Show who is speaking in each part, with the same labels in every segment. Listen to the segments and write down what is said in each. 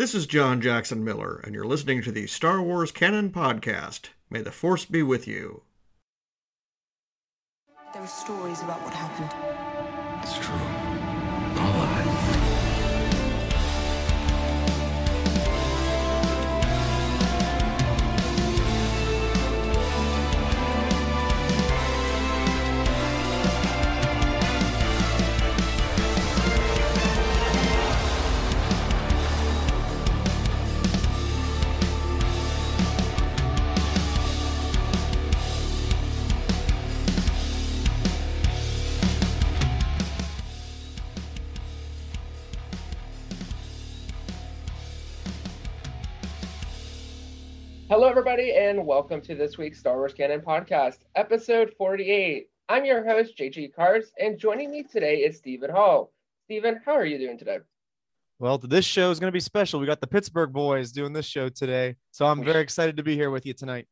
Speaker 1: This is John Jackson Miller, and you're listening to the Star Wars Canon Podcast. May the Force be with you.
Speaker 2: There are stories about what happened.
Speaker 3: It's true.
Speaker 4: Hello, everybody, and welcome to this week's Star Wars Canon Podcast, episode 48. I'm your host, JG Cars, and joining me today is Stephen Hall. Stephen, how are you doing today?
Speaker 5: Well, this show is going to be special. We got the Pittsburgh boys doing this show today. So I'm very excited to be here with you tonight.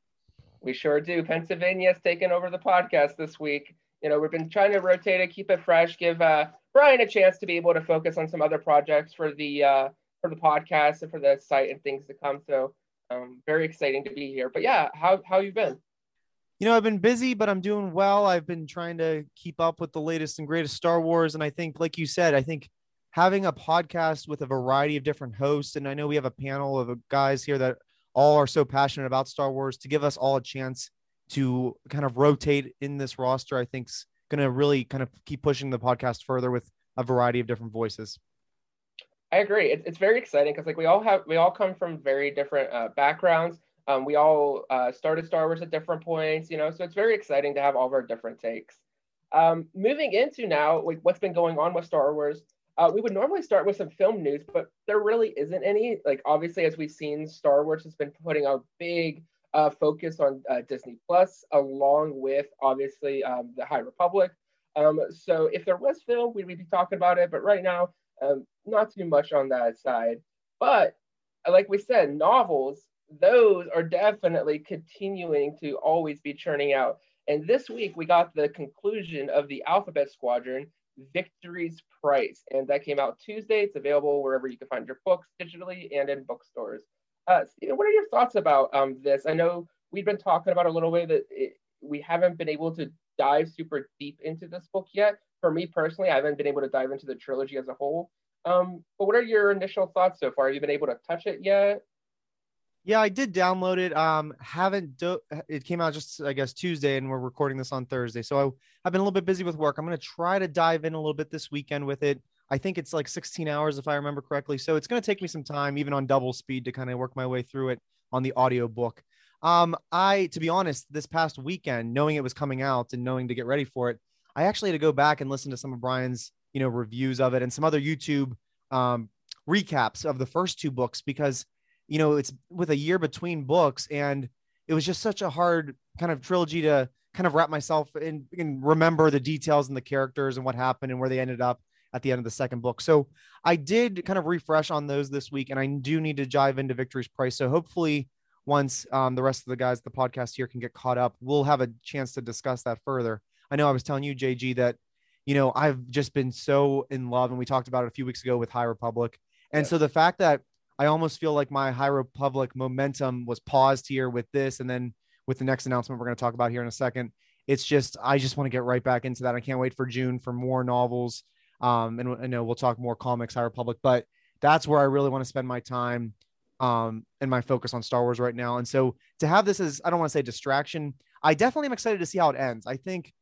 Speaker 4: We sure do. Pennsylvania's taken over the podcast this week. You know, we've been trying to rotate it, keep it fresh, give uh, Brian a chance to be able to focus on some other projects for the uh, for the podcast and for the site and things to come. So, um, very exciting to be here. But yeah, how how you been?
Speaker 5: You know, I've been busy, but I'm doing well. I've been trying to keep up with the latest and greatest Star Wars. And I think, like you said, I think having a podcast with a variety of different hosts, and I know we have a panel of guys here that all are so passionate about Star Wars to give us all a chance to kind of rotate in this roster, I think's going to really kind of keep pushing the podcast further with a variety of different voices.
Speaker 4: I agree. It's, it's very exciting because like we all have we all come from very different uh, backgrounds. Um, we all uh, started Star Wars at different points, you know. So it's very exciting to have all of our different takes. Um, moving into now, like what's been going on with Star Wars. Uh, we would normally start with some film news, but there really isn't any. Like obviously, as we've seen, Star Wars has been putting a big uh, focus on uh, Disney Plus, along with obviously um, the High Republic. Um, so if there was film, we'd be talking about it. But right now, um, not too much on that side. But like we said, novels, those are definitely continuing to always be churning out. And this week we got the conclusion of the Alphabet Squadron, Victory's Price. And that came out Tuesday. It's available wherever you can find your books digitally and in bookstores. Uh, Stephen, what are your thoughts about um, this? I know we've been talking about a little way that it, we haven't been able to dive super deep into this book yet. For me personally, I haven't been able to dive into the trilogy as a whole. Um, but what are your initial thoughts so far? Have you been able to touch it yet?
Speaker 5: Yeah, I did download it. Um, haven't do- it came out just I guess Tuesday, and we're recording this on Thursday. So I, I've been a little bit busy with work. I'm gonna try to dive in a little bit this weekend with it. I think it's like 16 hours if I remember correctly. So it's gonna take me some time, even on double speed, to kind of work my way through it on the audio book. Um, I, to be honest, this past weekend, knowing it was coming out and knowing to get ready for it, I actually had to go back and listen to some of Brian's, you know, reviews of it and some other YouTube um, recaps of the first two books because you know it's with a year between books and it was just such a hard kind of trilogy to kind of wrap myself in and remember the details and the characters and what happened and where they ended up at the end of the second book. So i did kind of refresh on those this week and i do need to dive into victory's price. So hopefully once um, the rest of the guys the podcast here can get caught up we'll have a chance to discuss that further. I know i was telling you jg that you know, I've just been so in love, and we talked about it a few weeks ago with High Republic. And yeah. so the fact that I almost feel like my High Republic momentum was paused here with this, and then with the next announcement we're going to talk about here in a second, it's just I just want to get right back into that. I can't wait for June for more novels. Um, and I know we'll talk more comics, High Republic, but that's where I really want to spend my time um, and my focus on Star Wars right now. And so to have this as I don't want to say distraction, I definitely am excited to see how it ends. I think,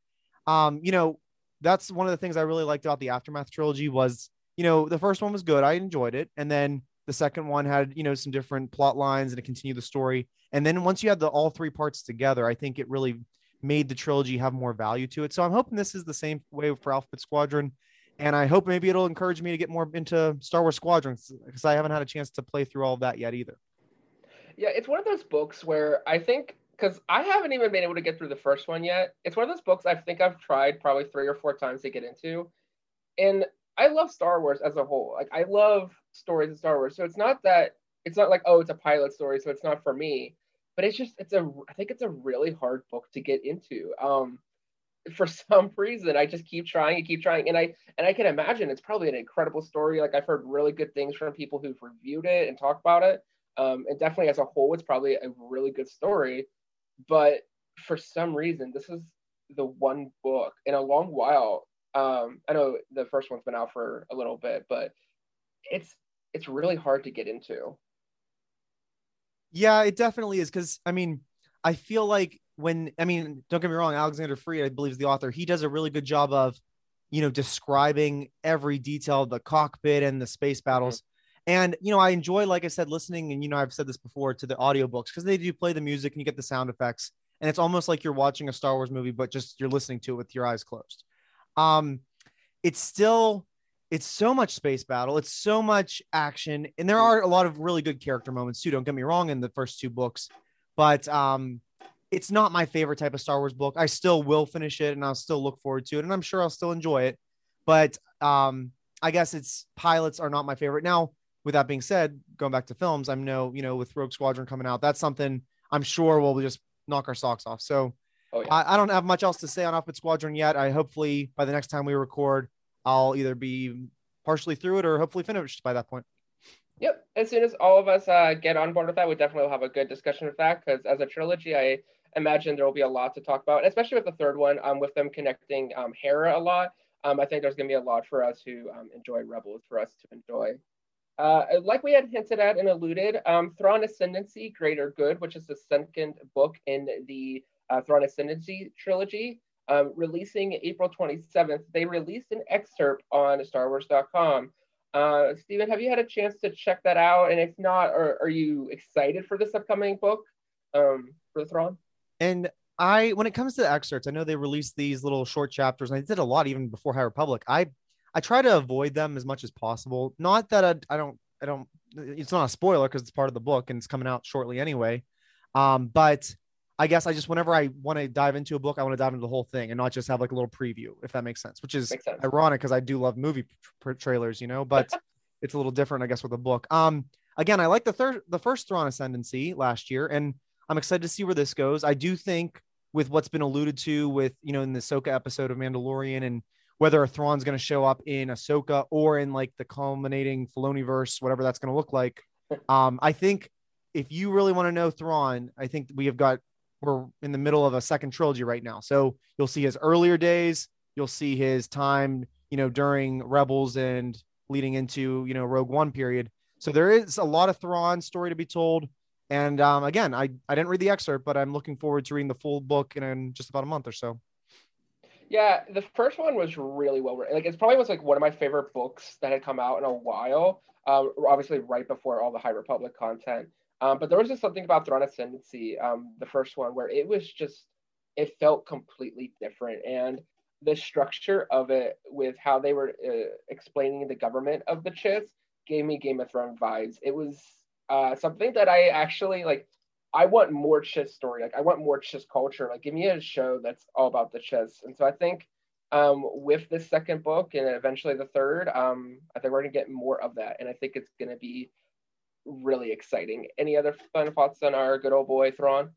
Speaker 5: um, you know, that's one of the things I really liked about the Aftermath trilogy was, you know, the first one was good. I enjoyed it. And then the second one had, you know, some different plot lines and it continued the story. And then once you had the all three parts together, I think it really made the trilogy have more value to it. So I'm hoping this is the same way for Alphabet Squadron. And I hope maybe it'll encourage me to get more into Star Wars Squadrons because I haven't had a chance to play through all of that yet either.
Speaker 4: Yeah, it's one of those books where I think because I haven't even been able to get through the first one yet. It's one of those books I think I've tried probably three or four times to get into. And I love Star Wars as a whole. Like I love stories of Star Wars. So it's not that it's not like, oh, it's a pilot story, so it's not for me. But it's just it's a I think it's a really hard book to get into. Um for some reason I just keep trying and keep trying and I and I can imagine it's probably an incredible story like I've heard really good things from people who've reviewed it and talked about it um, and definitely as a whole it's probably a really good story but for some reason this is the one book in a long while um, I know the first one's been out for a little bit but it's it's really hard to get into
Speaker 5: yeah it definitely is because I mean I feel like when I mean, don't get me wrong, Alexander Freed, I believe is the author. He does a really good job of, you know, describing every detail of the cockpit and the space battles. Mm-hmm. And you know, I enjoy, like I said, listening, and you know, I've said this before to the audiobooks because they do play the music and you get the sound effects, and it's almost like you're watching a Star Wars movie, but just you're listening to it with your eyes closed. Um, it's still it's so much space battle, it's so much action, and there are a lot of really good character moments too. Don't get me wrong in the first two books, but um, it's not my favorite type of Star Wars book. I still will finish it and I'll still look forward to it and I'm sure I'll still enjoy it. But um, I guess it's pilots are not my favorite. Now, with that being said, going back to films, I'm no, you know, with Rogue Squadron coming out, that's something I'm sure we'll just knock our socks off. So oh, yeah. I, I, don't have much else to say on Alphabet Squadron yet. I hopefully by the next time we record, I'll either be partially through it or hopefully finished by that point.
Speaker 4: Yep. As soon as all of us uh, get on board with that, we definitely will have a good discussion with that because as a trilogy, I imagine there will be a lot to talk about, especially with the third one, um, with them connecting um, Hera a lot. Um, I think there's going to be a lot for us who um, enjoy Rebels for us to enjoy. Uh, like we had hinted at and alluded, um, Thrawn Ascendancy, Greater Good, which is the second book in the uh, Thrawn Ascendancy trilogy, um, releasing April 27th. They released an excerpt on StarWars.com. Uh, Stephen, have you had a chance to check that out? And if not, are, are you excited for this upcoming book um, for Thrawn?
Speaker 5: And I, when it comes to the excerpts, I know they released these little short chapters, and I did a lot even before High Republic. I, I try to avoid them as much as possible. Not that I, I don't, I don't. It's not a spoiler because it's part of the book and it's coming out shortly anyway. Um, but I guess I just whenever I want to dive into a book, I want to dive into the whole thing and not just have like a little preview, if that makes sense. Which is sense. ironic because I do love movie tra- trailers, you know, but it's a little different, I guess, with a book. Um, again, I like the third, the first Thrawn Ascendancy last year, and I'm excited to see where this goes. I do think with what's been alluded to with, you know, in the Ahsoka episode of Mandalorian and whether a Thrawn's going to show up in Ahsoka or in like the culminating Filoniverse, whatever that's going to look like. Um, I think if you really want to know Thrawn, I think we have got, we're in the middle of a second trilogy right now. So you'll see his earlier days, you'll see his time, you know, during Rebels and leading into, you know, Rogue One period. So there is a lot of Thrawn story to be told. And um, again, I, I didn't read the excerpt, but I'm looking forward to reading the full book in, in just about a month or so.
Speaker 4: Yeah, the first one was really well written. Like it's probably was like one of my favorite books that had come out in a while. Um, obviously right before all the High Republic content. Um, but there was just something about Thrawn Ascendancy, um, the first one, where it was just it felt completely different, and the structure of it with how they were uh, explaining the government of the Chiss gave me Game of Thrones vibes. It was uh, something that I actually like. I want more Chiss story. Like I want more Chiss culture. Like give me a show that's all about the Chiss. And so I think um, with this second book and eventually the third, um, I think we're gonna get more of that. And I think it's gonna be really exciting. Any other fun thoughts on our good old boy Thrawn?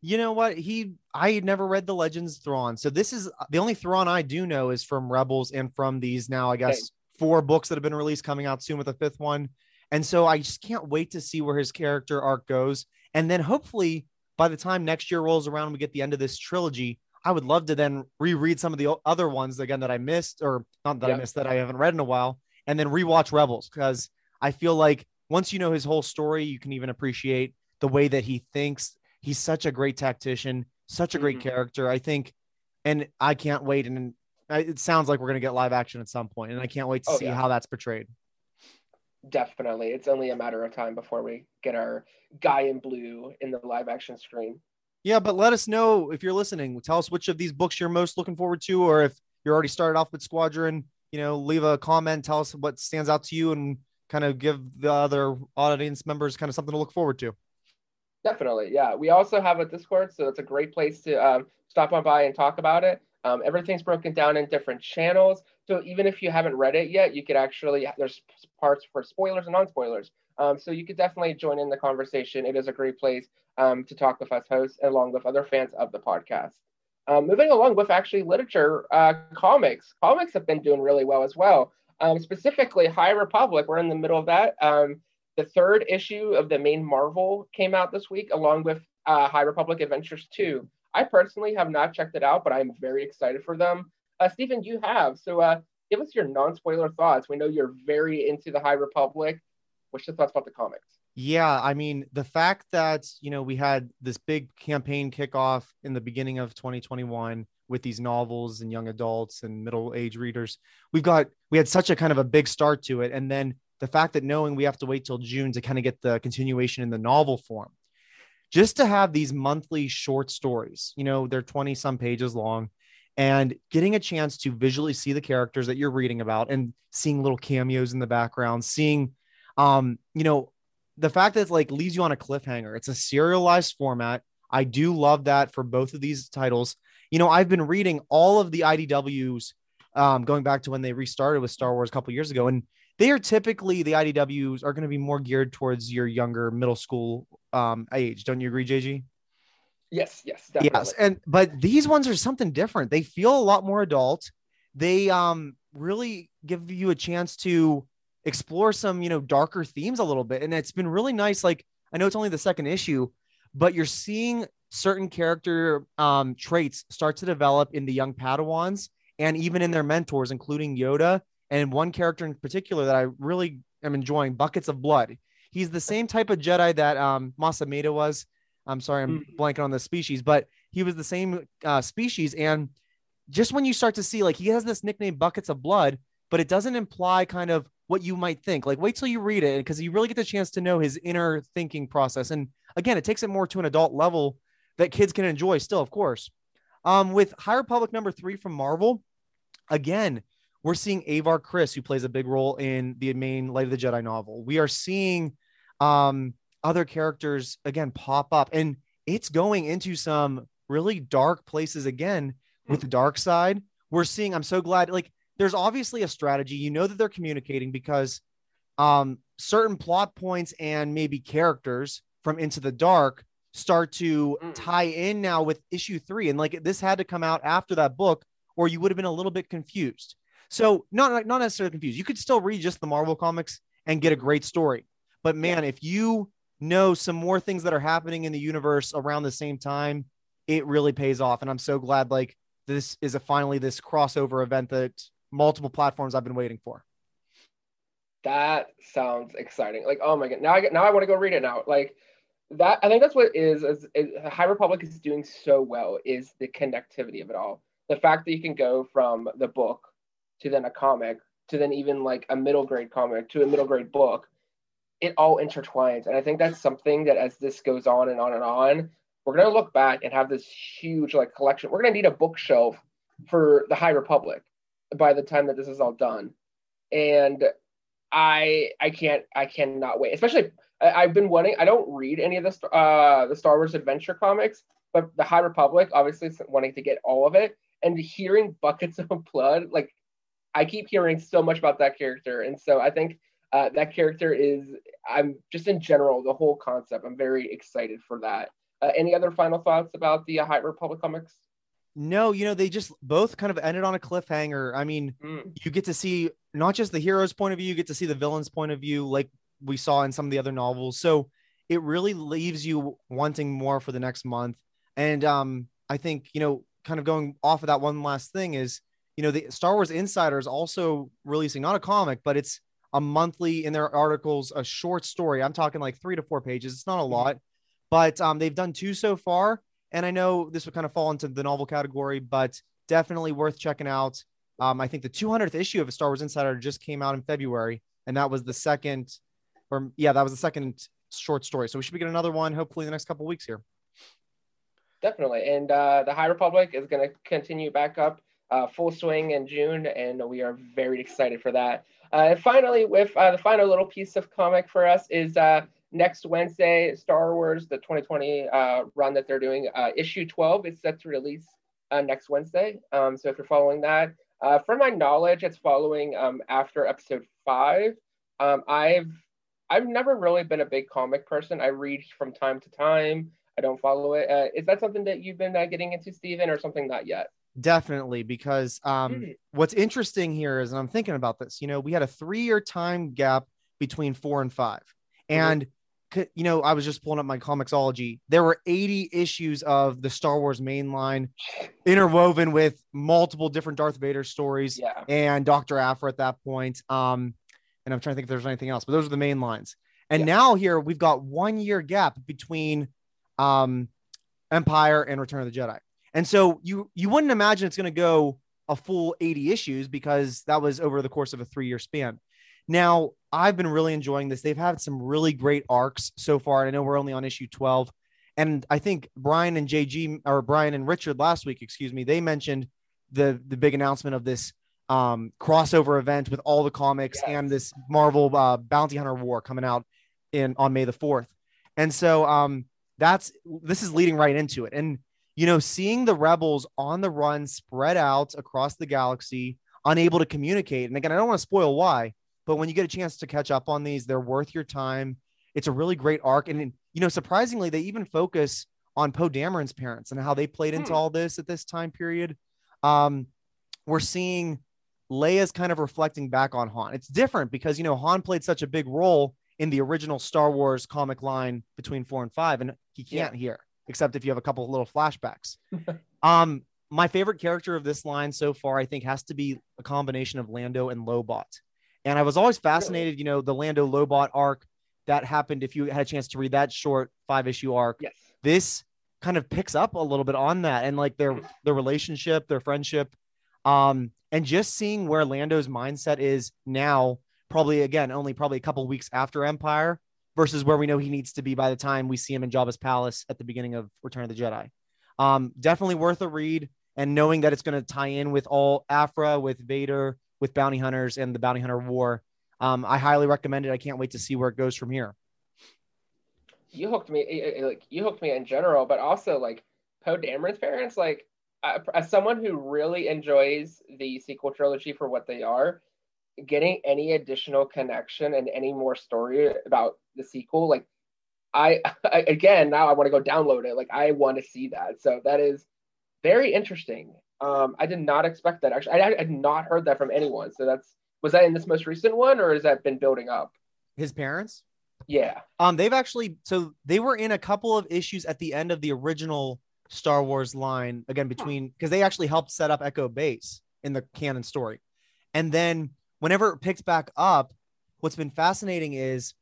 Speaker 5: You know what? He I had never read the Legends Thrawn. So this is the only Thrawn I do know is from Rebels and from these now, I guess, Same. four books that have been released coming out soon with a fifth one. And so I just can't wait to see where his character arc goes. And then hopefully by the time next year rolls around, we get the end of this trilogy. I would love to then reread some of the other ones again that I missed, or not that I missed that I haven't read in a while, and then rewatch Rebels because I feel like once you know his whole story, you can even appreciate the way that he thinks. He's such a great tactician, such a great mm-hmm. character. I think, and I can't wait. And it sounds like we're going to get live action at some point, and I can't wait to oh, see yeah. how that's portrayed.
Speaker 4: Definitely. It's only a matter of time before we get our guy in blue in the live action screen.
Speaker 5: Yeah, but let us know if you're listening. Tell us which of these books you're most looking forward to, or if you're already started off with Squadron, you know, leave a comment, tell us what stands out to you, and kind of give the other audience members kind of something to look forward to.
Speaker 4: Definitely. Yeah. We also have a Discord, so it's a great place to um, stop on by and talk about it. Um, everything's broken down in different channels. So even if you haven't read it yet, you could actually, there's parts for spoilers and non-spoilers. Um, so you could definitely join in the conversation. It is a great place um, to talk with us hosts along with other fans of the podcast. Um, moving along with actually literature, uh, comics. Comics have been doing really well as well. Um, specifically, High Republic. We're in the middle of that. Um, the third issue of the main Marvel came out this week, along with uh, High Republic Adventures 2. I personally have not checked it out, but I'm very excited for them. Uh, Stephen, you have. So uh, give us your non spoiler thoughts. We know you're very into the High Republic. What's your thoughts about the comics?
Speaker 5: Yeah, I mean, the fact that, you know, we had this big campaign kickoff in the beginning of 2021 with these novels and young adults and middle age readers. We've got we had such a kind of a big start to it and then the fact that knowing we have to wait till June to kind of get the continuation in the novel form. Just to have these monthly short stories, you know, they're 20 some pages long and getting a chance to visually see the characters that you're reading about and seeing little cameos in the background, seeing um, you know, the fact that it's like leaves you on a cliffhanger. It's a serialized format. I do love that for both of these titles. You know, I've been reading all of the IDWs um, going back to when they restarted with Star Wars a couple years ago, and they are typically the IDWs are going to be more geared towards your younger middle school um, age. Don't you agree, JG?
Speaker 4: Yes, yes, definitely.
Speaker 5: Yes, and but these ones are something different. They feel a lot more adult. They um really give you a chance to explore some you know darker themes a little bit and it's been really nice like i know it's only the second issue but you're seeing certain character um, traits start to develop in the young padawans and even in their mentors including yoda and one character in particular that i really am enjoying buckets of blood he's the same type of jedi that um, Mas Amedda was i'm sorry i'm mm-hmm. blanking on the species but he was the same uh, species and just when you start to see like he has this nickname buckets of blood but it doesn't imply kind of what you might think. Like, wait till you read it because you really get the chance to know his inner thinking process. And again, it takes it more to an adult level that kids can enjoy still, of course. Um, with High Republic number three from Marvel, again, we're seeing Avar Kriss, who plays a big role in the main Light of the Jedi novel. We are seeing um, other characters again pop up, and it's going into some really dark places again with the dark side. We're seeing, I'm so glad, like there's obviously a strategy. You know that they're communicating because um, certain plot points and maybe characters from Into the Dark start to mm. tie in now with issue three. And like this had to come out after that book, or you would have been a little bit confused. So not not necessarily confused. You could still read just the Marvel comics and get a great story. But man, if you know some more things that are happening in the universe around the same time, it really pays off. And I'm so glad like this is a finally this crossover event that multiple platforms I've been waiting for.
Speaker 4: That sounds exciting. Like, oh my god, now I get now I want to go read it now. Like that, I think that's what is, is, is High Republic is doing so well is the connectivity of it all. The fact that you can go from the book to then a comic to then even like a middle grade comic to a middle grade book, it all intertwines. And I think that's something that as this goes on and on and on, we're gonna look back and have this huge like collection. We're gonna need a bookshelf for the High Republic by the time that this is all done. And I I can't I cannot wait. Especially I, have been wanting. I don't read any of the uh the Star Wars adventure comics, but the High Republic obviously wanting to get all of it and hearing buckets of blood. Like I keep hearing so much about that character, and so I think uh, that character is. I'm just in general the whole concept. I'm very excited for that. Uh, any other final thoughts about the uh, High Republic comics?
Speaker 5: No, you know, they just both kind of ended on a cliffhanger. I mean, mm. you get to see not just the hero's point of view, you get to see the villain's point of view, like we saw in some of the other novels. So it really leaves you wanting more for the next month. And um, I think, you know, kind of going off of that one last thing is, you know, the Star Wars Insider is also releasing not a comic, but it's a monthly in their articles, a short story. I'm talking like three to four pages. It's not a mm-hmm. lot, but um, they've done two so far and I know this would kind of fall into the novel category, but definitely worth checking out. Um, I think the 200th issue of a Star Wars Insider just came out in February, and that was the second, or yeah, that was the second short story. So we should be getting another one hopefully in the next couple weeks here.
Speaker 4: Definitely, and uh, the High Republic is going to continue back up uh, full swing in June, and we are very excited for that. Uh, and finally, with uh, the final little piece of comic for us is uh, next Wednesday, Star Wars, the 2020 uh, run that they're doing, uh, issue 12 is set to release next Wednesday. Um, so if you're following that, from my knowledge, it's following um, after episode five. Um, I've I've never really been a big comic person. I read from time to time. I don't follow it. Is that something that you've been getting into, Steven, or something not yet?
Speaker 5: Definitely, because um,
Speaker 4: Mhm.
Speaker 5: what's interesting here is, and I'm thinking about this, you know, we had a three year time gap between four and 5 And, c- you know, I was just pulling up my comiXology. There were 80 issues of the Star Wars mainline interwoven with multiple different Darth Vader stories
Speaker 4: Yeah.
Speaker 5: and Dr. Aphra at that point. Um, and I'm trying to think if there's anything else, but those are the main lines. And
Speaker 4: Yeah.
Speaker 5: now here we've got one year gap between um, Empire and Return of the Jedi. And so you you wouldn't imagine it's going to go a full 80 issues because that was over the course of a three year span. Now I've been really enjoying this. They've had some really great arcs so far. And I know we're only on issue 12. And I think Brian and JG or Brian and Richard last week, excuse me, they mentioned the the big announcement of this um, crossover event with all the comics
Speaker 4: Yes.
Speaker 5: and this Marvel uh, Bounty Hunter War coming out in on May the 4th. And so um, that's this is leading right into it. And you know, seeing the rebels on the run spread out across the galaxy, unable to communicate. And again, I don't want to spoil why, but when you get a chance to catch up on these, they're worth your time. It's a really great arc. And you know, surprisingly, they even focus on Poe Dameron's parents and how they played into
Speaker 4: Hmm.
Speaker 5: all this at this time period. Um, we're seeing Leia's kind of reflecting back on Han. It's different because you know Han played such a big role in the original Star Wars comic line between four and five, and he can't here except if you have a couple of little flashbacks. um, my favorite character of this line so far, I think, has to be a combination of Lando and Lobot. And I was always fascinated, you know, the Lando Lobot arc that happened. If you had a chance to read that short five issue arc,
Speaker 4: Yes.
Speaker 5: this kind of picks up a little bit on that and like their their relationship, their friendship, um, and just seeing where Lando's mindset is now, probably again only probably a couple weeks after Empire, versus where we know he needs to be by the time we see him in Jabba's palace at the beginning of Return of the Jedi. Um, definitely worth a read, and knowing that it's going to tie in with all Aphra, with Vader, with bounty hunters, and the bounty hunter war. Um, I highly recommend it. I can't wait to see where it goes from here.
Speaker 4: you hooked me eh, eh, like you hooked me in general but also like poe dameron's parents like as someone who really enjoys the sequel trilogy for what they are getting any additional connection and any more story about the sequel like i, I again now i want to go download it. Like i want to see that. So that is very interesting. Um i did not expect that actually. I, I had not heard that from anyone. So that's was that in this most recent one or has that been building up?
Speaker 5: His parents.
Speaker 4: yeah.
Speaker 5: Um, they've actually so they were in a couple of issues at the end of the original Star Wars line again between because they actually helped set up Echo Base in the canon story, and then whenever it picks back up, what's been fascinating is,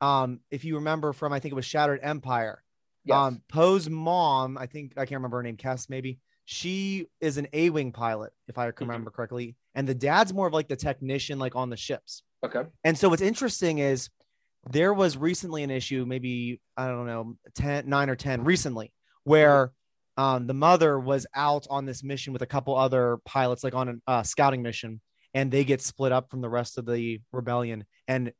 Speaker 5: um, if you remember from I think it was Shattered Empire,
Speaker 4: yes.
Speaker 5: um, Poe's mom, I think I can't remember her name, Cass maybe. She is an A-wing pilot, if I can
Speaker 4: Mhm.
Speaker 5: remember correctly, and the dad's more of like the technician, like on the ships.
Speaker 4: okay
Speaker 5: And so what's interesting is there was recently an issue, maybe I don't know, 10, nine or 10 recently, where um, the mother was out on this mission with a couple other pilots, like on a uh, scouting mission, and they get split up from the rest of the rebellion. And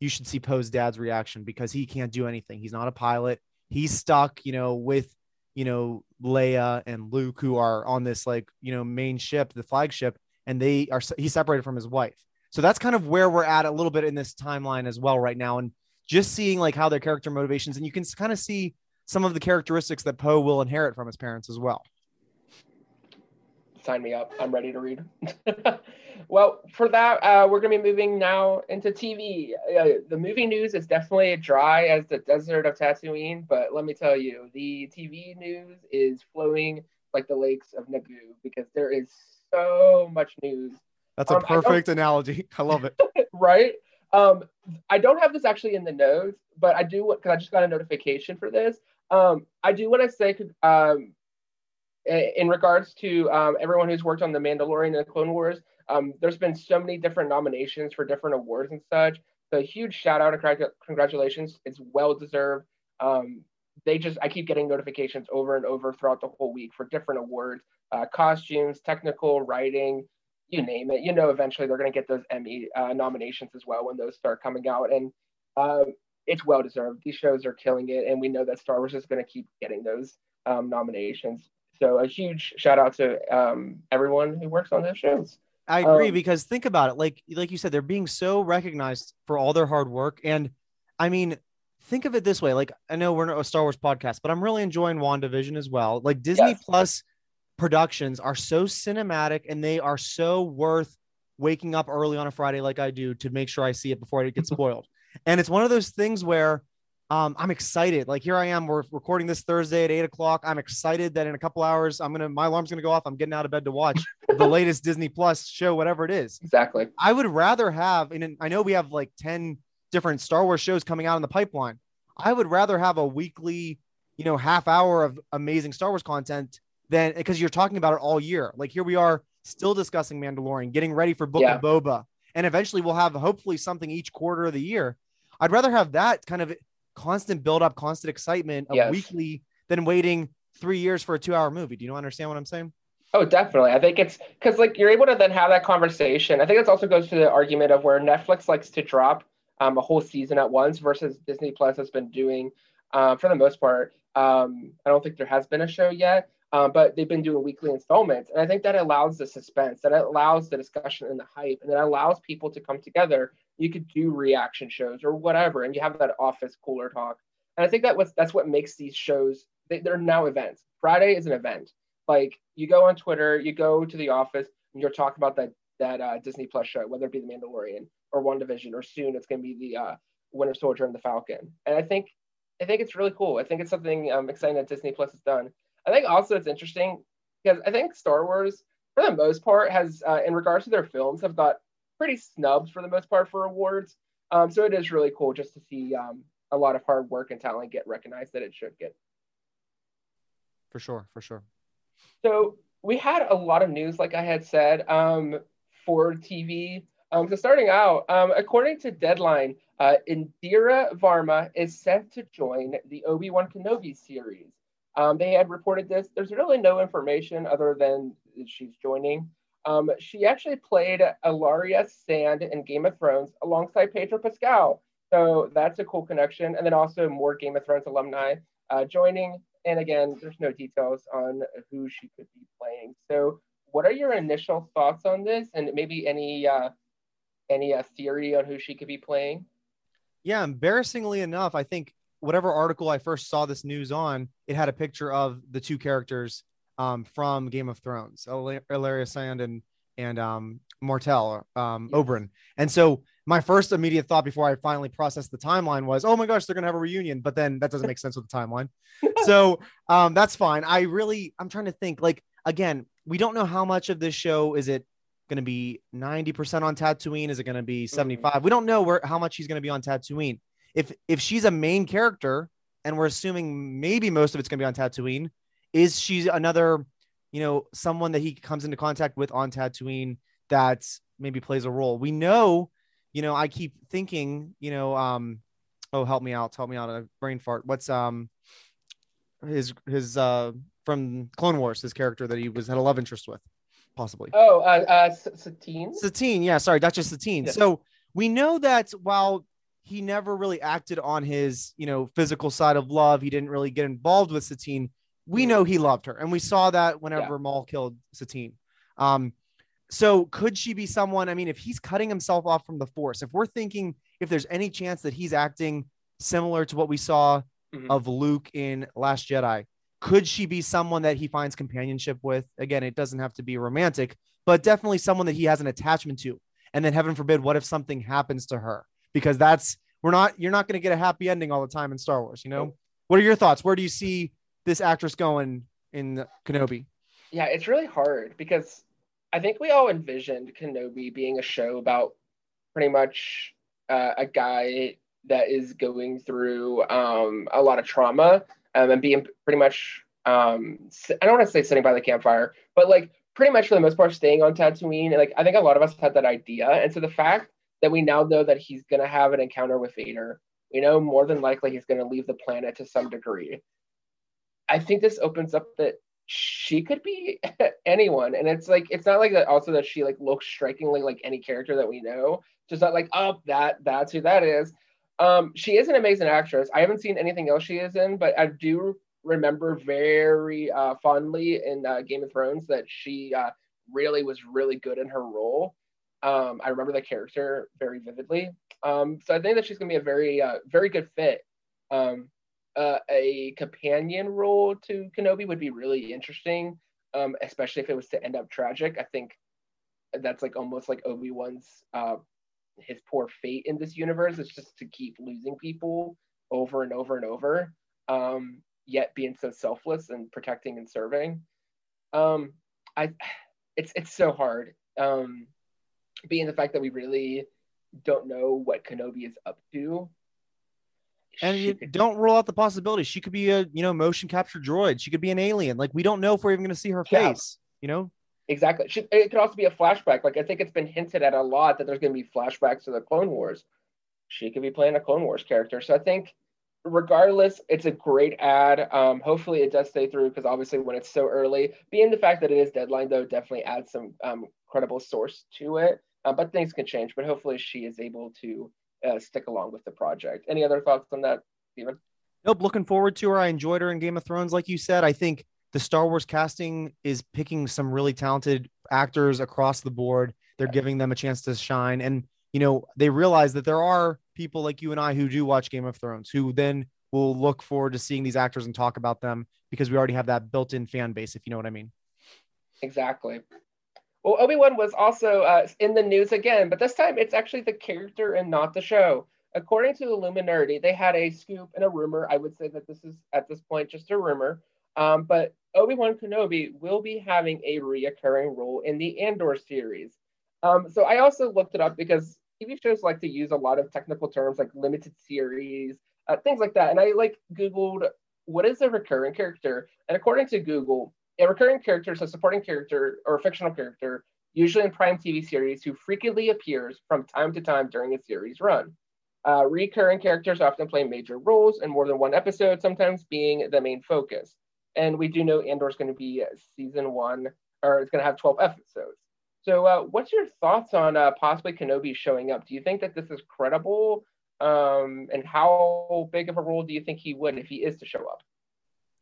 Speaker 5: you should see Poe's dad's reaction because he can't do anything. He's not a pilot. He's stuck, you know, with you know Leia and Luke, who are on this like you know main ship, the flagship, and they are he's separated from his wife. So that's kind of where we're at a little bit in this timeline as well right now. And just seeing like how their character motivations, and you can kind of see some of the characteristics that Poe will inherit from his parents as well.
Speaker 4: Sign me up. I'm ready to read. well, for that, uh, we're going to be moving now into TV. Uh, the movie news is definitely dry as the desert of Tatooine, but let me tell you, the TV news is flowing like the lakes of Naboo because there is so much news,
Speaker 5: That's
Speaker 4: Um, I
Speaker 5: analogy. I love it.
Speaker 4: right? Um, I don't have this actually in the notes, but I do because I just got a notification for this. Um, I do want to say, um, in regards to um, everyone who's worked on The Mandalorian and the Clone Wars, um, there's been so many different nominations for different awards and such. So a huge shout out and congratulations. It's well deserved. Um, they just, I keep getting notifications over and over throughout the whole week for different awards, uh, costumes, technical, writing, you name it. You know, eventually they're going to get those Emmy uh, nominations as well when those start coming out. And um, it's well deserved. These shows are killing it. And we know that Star Wars is going to keep getting those um, nominations. So a huge shout out to um, everyone who works on those shows.
Speaker 5: I agree
Speaker 4: Um,
Speaker 5: because think about it. Like like you said, they're being so recognized for all their hard work. And I mean, think of it this way. Like I know we're not a Star Wars podcast, but I'm really enjoying WandaVision as well. Like Disney
Speaker 4: Yes.
Speaker 5: Plus productions are so cinematic and they are so worth waking up early on a Friday like I do to make sure I see it before it gets spoiled. and it's one of those things where um, I'm excited. Like here I am. We're recording this Thursday at eight o'clock. I'm excited that in a couple hours I'm gonna my alarm's gonna go off. I'm getting out of bed to watch the latest Disney Plus show, whatever it is.
Speaker 4: Exactly.
Speaker 5: I would rather have, and I know we have like 10 different Star Wars shows coming out in the pipeline. I would rather have a weekly, you know, half hour of amazing Star Wars content than because you're talking about it all year. Like here we are still discussing Mandalorian, getting ready for Book
Speaker 4: Yeah.
Speaker 5: of Boba. And eventually we'll have hopefully something each quarter of the year. I'd rather have that kind of constant build up, constant excitement of
Speaker 4: Yes.
Speaker 5: weekly than waiting three years for a two hour movie. Do you understand what I'm saying?
Speaker 4: Oh, definitely. I think it's because like you're able to then have that conversation. I think this also goes to the argument of where Netflix likes to drop um, a whole season at once versus Disney Plus has been doing uh, for the most part. Um, I don't think there has been a show yet, um, but they've been doing weekly installments, and I think that allows the suspense, that allows the discussion and the hype, and that allows people to come together. You could do reaction shows or whatever, and you have that office cooler talk. And I think that was that's what makes these shows. They, they're now events. Friday is an event like you go on Twitter, you go to the office, and you're talking about that that uh, Disney Plus show, whether it be The Mandalorian or WandaVision, or soon it's going to be the uh, Winter Soldier and the Falcon. And I think I think it's really cool. I think it's something um, exciting that Disney Plus has done. I think also it's interesting because I think Star Wars, for the most part, has uh, in regards to their films, have got pretty snubbed for the most part for awards. Um, so it is really cool just to see um, a lot of hard work and talent get recognized that it should get.
Speaker 5: For sure, for sure.
Speaker 4: So we had a lot of news, like I had said, um, for TV. Um, so starting out, um, according to Deadline, uh, Indira Varma is set to join the Obi Wan Kenobi series. Um, they had reported this. There's really no information other than that she's joining. Um, she actually played Ellaria Sand in Game of Thrones alongside Pedro Pascal. So that's a cool connection. And then also more Game of Thrones alumni uh, joining. And again, there's no details on who she could be playing. So, what are your initial thoughts on this, and maybe any uh, any uh, theory on who she could be playing?
Speaker 5: Yeah, embarrassingly enough, I think whatever article I first saw this news on, it had a picture of the two characters um, from Game of Thrones, Il- Ellaria Sand and and um, Martell um,
Speaker 4: Yes.
Speaker 5: Oberyn. And so my first immediate thought before I finally processed the timeline was, oh my gosh, they're gonna have a reunion. But then that doesn't make sense with the timeline. so um, that's fine. I really, I'm trying to think. Like again, we don't know how much of this show is it going to be 90% on Tatooine? Is it going to be 75? We don't know where how much he's going to be on Tatooine. If if she's a main character and we're assuming maybe most of it's going to be on Tatooine, is she another, you know, someone that he comes into contact with on Tatooine that maybe plays a role? We know, you know, I keep thinking, you know, um oh help me out, help me out, a brain fart. What's um his his uh from Clone Wars, his character that he was had a love interest with, possibly.
Speaker 4: Oh, uh, uh, Satine.
Speaker 5: Satine, yeah, sorry, Duchess Satine.
Speaker 4: Yes.
Speaker 5: So we know that while he never really acted on his, you know, physical side of love, he didn't really get involved with Satine. We know he loved her, and we saw that whenever Maul killed Satine. Um, so could she be someone? I mean, if he's cutting himself off from the Force, if we're thinking if there's any chance that he's acting similar to what we saw
Speaker 4: Mhm.
Speaker 5: of Luke in Last Jedi, could she be someone that he finds companionship with? Again, it doesn't have to be romantic, but definitely someone that he has an attachment to. And then heaven forbid, what if something happens to her? Because that's we're not you're not going to get a happy ending all the time in Star Wars, you know? What are your thoughts? Where do you see this actress going in Kenobi?
Speaker 4: Yeah, it's really hard because I think we all envisioned Kenobi being a show about pretty much uh, a guy that is going through um, a lot of trauma um, and being pretty much, um, I don't want to say sitting by the campfire, but like pretty much for the most part staying on Tatooine. Like I think a lot of us had that idea. And so the fact that we now know that he's going to have an encounter with Vader, we know more than likely he's going to leave the planet to some degree. I think this opens up that she could be anyone. And it's like it's not like that also that she like looks strikingly like any character that we know. Just not like oh that that's who that is. Um she is an amazing actress. I haven't seen anything else she is in but i do remember very uh fondly in uh, game of thrones that she uh really was really good in her role. Um i remember the character very vividly. Um so i think that she's gonna be a very uh very good fit. Um, uh, a companion role to Kenobi would be really interesting, um, especially if it was to end up tragic. I think that's like almost like Obi Wan's uh, his poor fate in this universe. It's just to keep losing people over and over and over, um, yet being so selfless and protecting and serving. Um, I, it's it's so hard. Um, being the fact that we really don't know what Kenobi is up to.
Speaker 5: And you don't rule out the possibility she could be a you know motion capture droid. She could be an alien. Like we don't know if we're even going to see her
Speaker 4: Yeah.
Speaker 5: face. You know.
Speaker 4: Exactly. She, it could also be a flashback. Like I think it's been hinted at a lot that there's going to be flashbacks to the Clone Wars. She could be playing a Clone Wars character. So I think, regardless, it's a great ad. Um, hopefully it does stay through because obviously when it's so early, being the fact that it is deadline though definitely adds some um, credible source to it. Uh, but things can change. But hopefully she is able to uh, stick along with the project. Any other thoughts on that, Stephen?
Speaker 5: Nope. Looking forward to her. I enjoyed her in Game of Thrones, like you said. I think the Star Wars casting is picking some really talented actors across the board. They're giving them a chance to shine, and you know they realize that there are people like you and I who do watch Game of Thrones who then will look forward to seeing these actors and talk about them because we already have that built-in fan base, if you know what I mean.
Speaker 4: Exactly. Well, Obi Wan was also uh, in the news again, but this time it's actually the character and not the show. According to Illuminerdi, they had a scoop and a rumor. I would say that this is at this point just a rumor, um, but Obi Wan Kenobi will be having a reoccurring role in the Andor series. Um, so I also looked it up because TV shows like to use a lot of technical terms like limited series, uh, things like that, and I like Googled what is a recurring character, and according to Google, a recurring character is a supporting character or a fictional character, usually in prime TV series, who frequently appears from time to time during a series run. Uh, recurring characters often play major roles in more than one episode, sometimes being the main focus. And we do know Andor is going to be season one, or it's going to have 12 episodes. So, uh, what's your thoughts on uh, possibly Kenobi showing up? Do you think that this is credible? Um, and how big of a role do you think he would if he is to show up?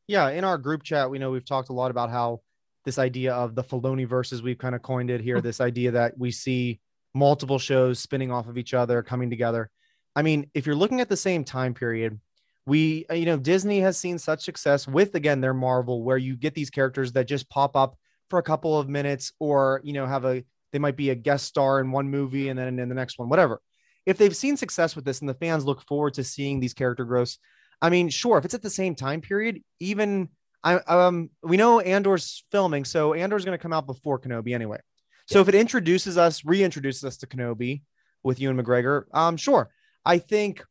Speaker 5: Yeah, in our group chat, we know we've talked a lot about how this idea of the Filoniverse we've kind of coined it here. this idea that we see multiple shows spinning off of each other, coming together. I mean, if you're looking at the same time period, we, uh, you know, Disney has seen such success with again their Marvel, where you get these characters that just pop up for a couple of minutes, or you know, have a they might be a guest star in one movie and then in the next one, whatever. If they've seen success with this and the fans look forward to seeing these character growths, I mean, sure, if it's at the same time period, even I um we know Andor's filming, so Andor's going to come out before Kenobi anyway. So if it introduces us, reintroduces us to Kenobi with Ewan McGregor, um, sure. I think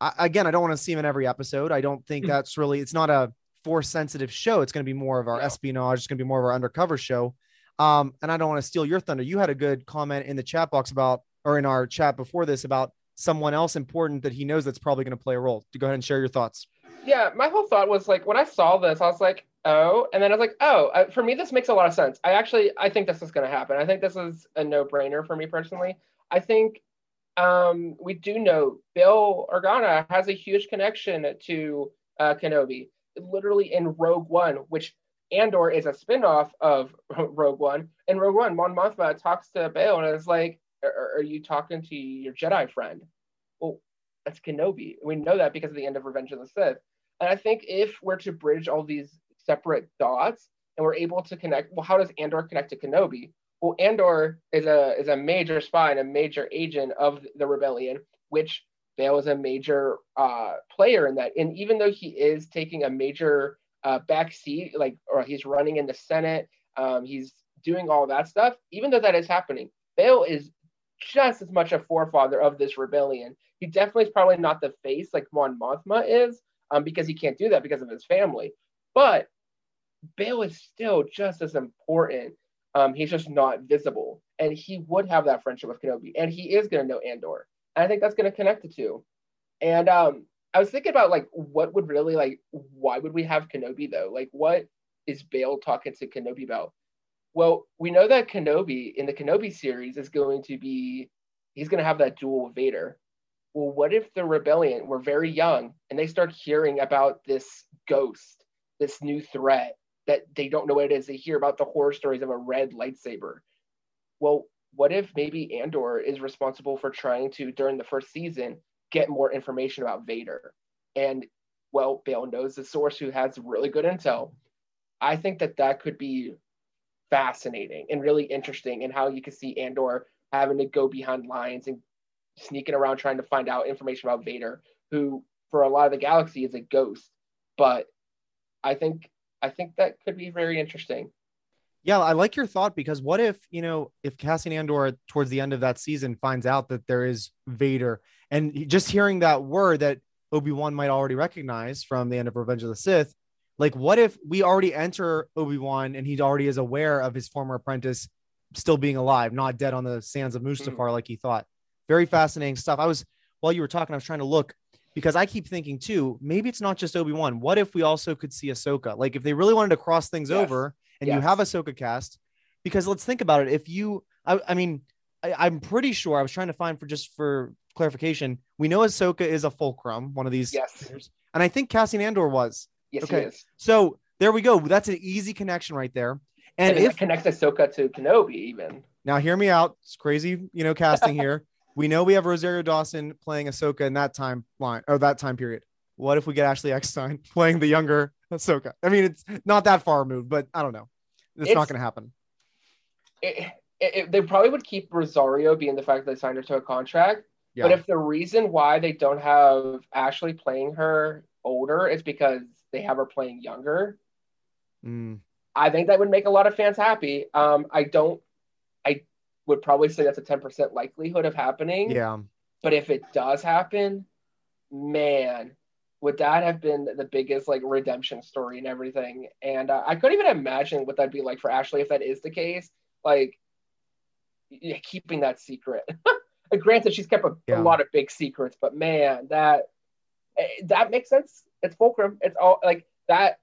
Speaker 5: I, again, I don't want to see him in every episode. I don't think
Speaker 4: Mhm.
Speaker 5: that's really. It's not a force sensitive show. It's going to be more of our
Speaker 4: No.
Speaker 5: espionage. It's going to be more of our undercover show. Um, and I don't want to steal your thunder. You had a good comment in the chat box about, or in our chat before this about someone else important that he knows that's probably going to play a role. To go ahead and share your thoughts.
Speaker 4: yeah my whole thought was like when i saw this i was like oh and then i was like oh for me this makes a lot of sense i actually i think this is going to happen i think this is a no-brainer for me personally i think um, we do know Bail Organa has a huge connection to uh, kenobi literally in rogue one which andor is a spin-off of rogue one and rogue one mon mothma talks to Bail and is like are, are you talking to your jedi friend well that's kenobi we know that because of the end of revenge of the sith and I think if we're to bridge all these separate dots and we're able to connect, well, how does Andor connect to Kenobi? Well, Andor is a is a major spy and a major agent of the rebellion, which Bail is a major uh, player in that. And even though he is taking a major uh, back seat, like or he's running in the Senate, um, he's doing all that stuff. Even though that is happening, Bail is just as much a forefather of this rebellion. He definitely is probably not the face like Mon Mothma is, um, because he can't do that because of his family. But Bail is still just as important. Um, he's just not visible, and he would have that friendship with Kenobi, and he is going to know Andor. And I think that's going to connect the two. And um, I was thinking about like what would really like why would we have Kenobi though? Like what is Bail talking to Kenobi about? Well, we know that Kenobi in the Kenobi series is going to be he's going to have that duel with Vader. Well, what if the rebellion were very young and they start hearing about this ghost, this new threat that they don't know what it is? They hear about the horror stories of a red lightsaber. Well, what if maybe Andor is responsible for trying to, during the first season, get more information about Vader? and well, Bail knows the source who has really good intel. I think that that could be fascinating and really interesting, and how you can see Andor having to go behind lines and sneaking around trying to find out information about Vader, who for a lot of the galaxy is a ghost. But I think I think that could be very interesting.
Speaker 5: Yeah, I like your thought because what if, you know, if Cassian Andor towards the end of that season finds out that there is Vader and just hearing that word that Obi-Wan might already recognize from the end of Revenge of the Sith, like what if we already enter Obi-Wan and he already is aware of his former apprentice still being alive, not dead on the sands of Mustafar mm. like he thought. Very fascinating stuff. I was while you were talking, I was trying to look because I keep thinking too, maybe it's not just Obi-Wan. What if we also could see Ahsoka? Like if they really wanted to cross things yes. over and yes. you have Ahsoka cast, because let's think about it. If you, I, I mean, I, am pretty sure I was trying to find for just for clarification. We know Ahsoka is a fulcrum, one of these.
Speaker 4: Yes.
Speaker 5: And I think Cassian Andor was.
Speaker 4: Yes, okay.
Speaker 5: So there we go. That's an easy connection right there.
Speaker 4: And, and if connects Ahsoka to Kenobi, even.
Speaker 5: Now, hear me out. It's crazy, you know, casting here. we know we have Rosario Dawson playing Ahsoka in that time line or that time period. What if we get Ashley Eckstein playing the younger Ahsoka? I mean, it's not that far removed, but I don't know. It's, it's not going to happen.
Speaker 4: It, it, they probably would keep Rosario being the fact that they signed her to a contract. Yeah. But if the reason why they don't have Ashley playing her older is because they have her playing younger,
Speaker 5: mm.
Speaker 4: I think that would make a lot of fans happy. Um, I don't, I would probably say that's a 10% likelihood of happening.
Speaker 5: Yeah.
Speaker 4: But if it does happen, man, would that have been the biggest like redemption story and everything? And uh, I couldn't even imagine what that'd be like for Ashley if that is the case. Like yeah, keeping that secret. Granted, she's kept a, yeah. a, lot of big secrets, but man, that eh, that makes sense. It's fulcrum. It's all like that.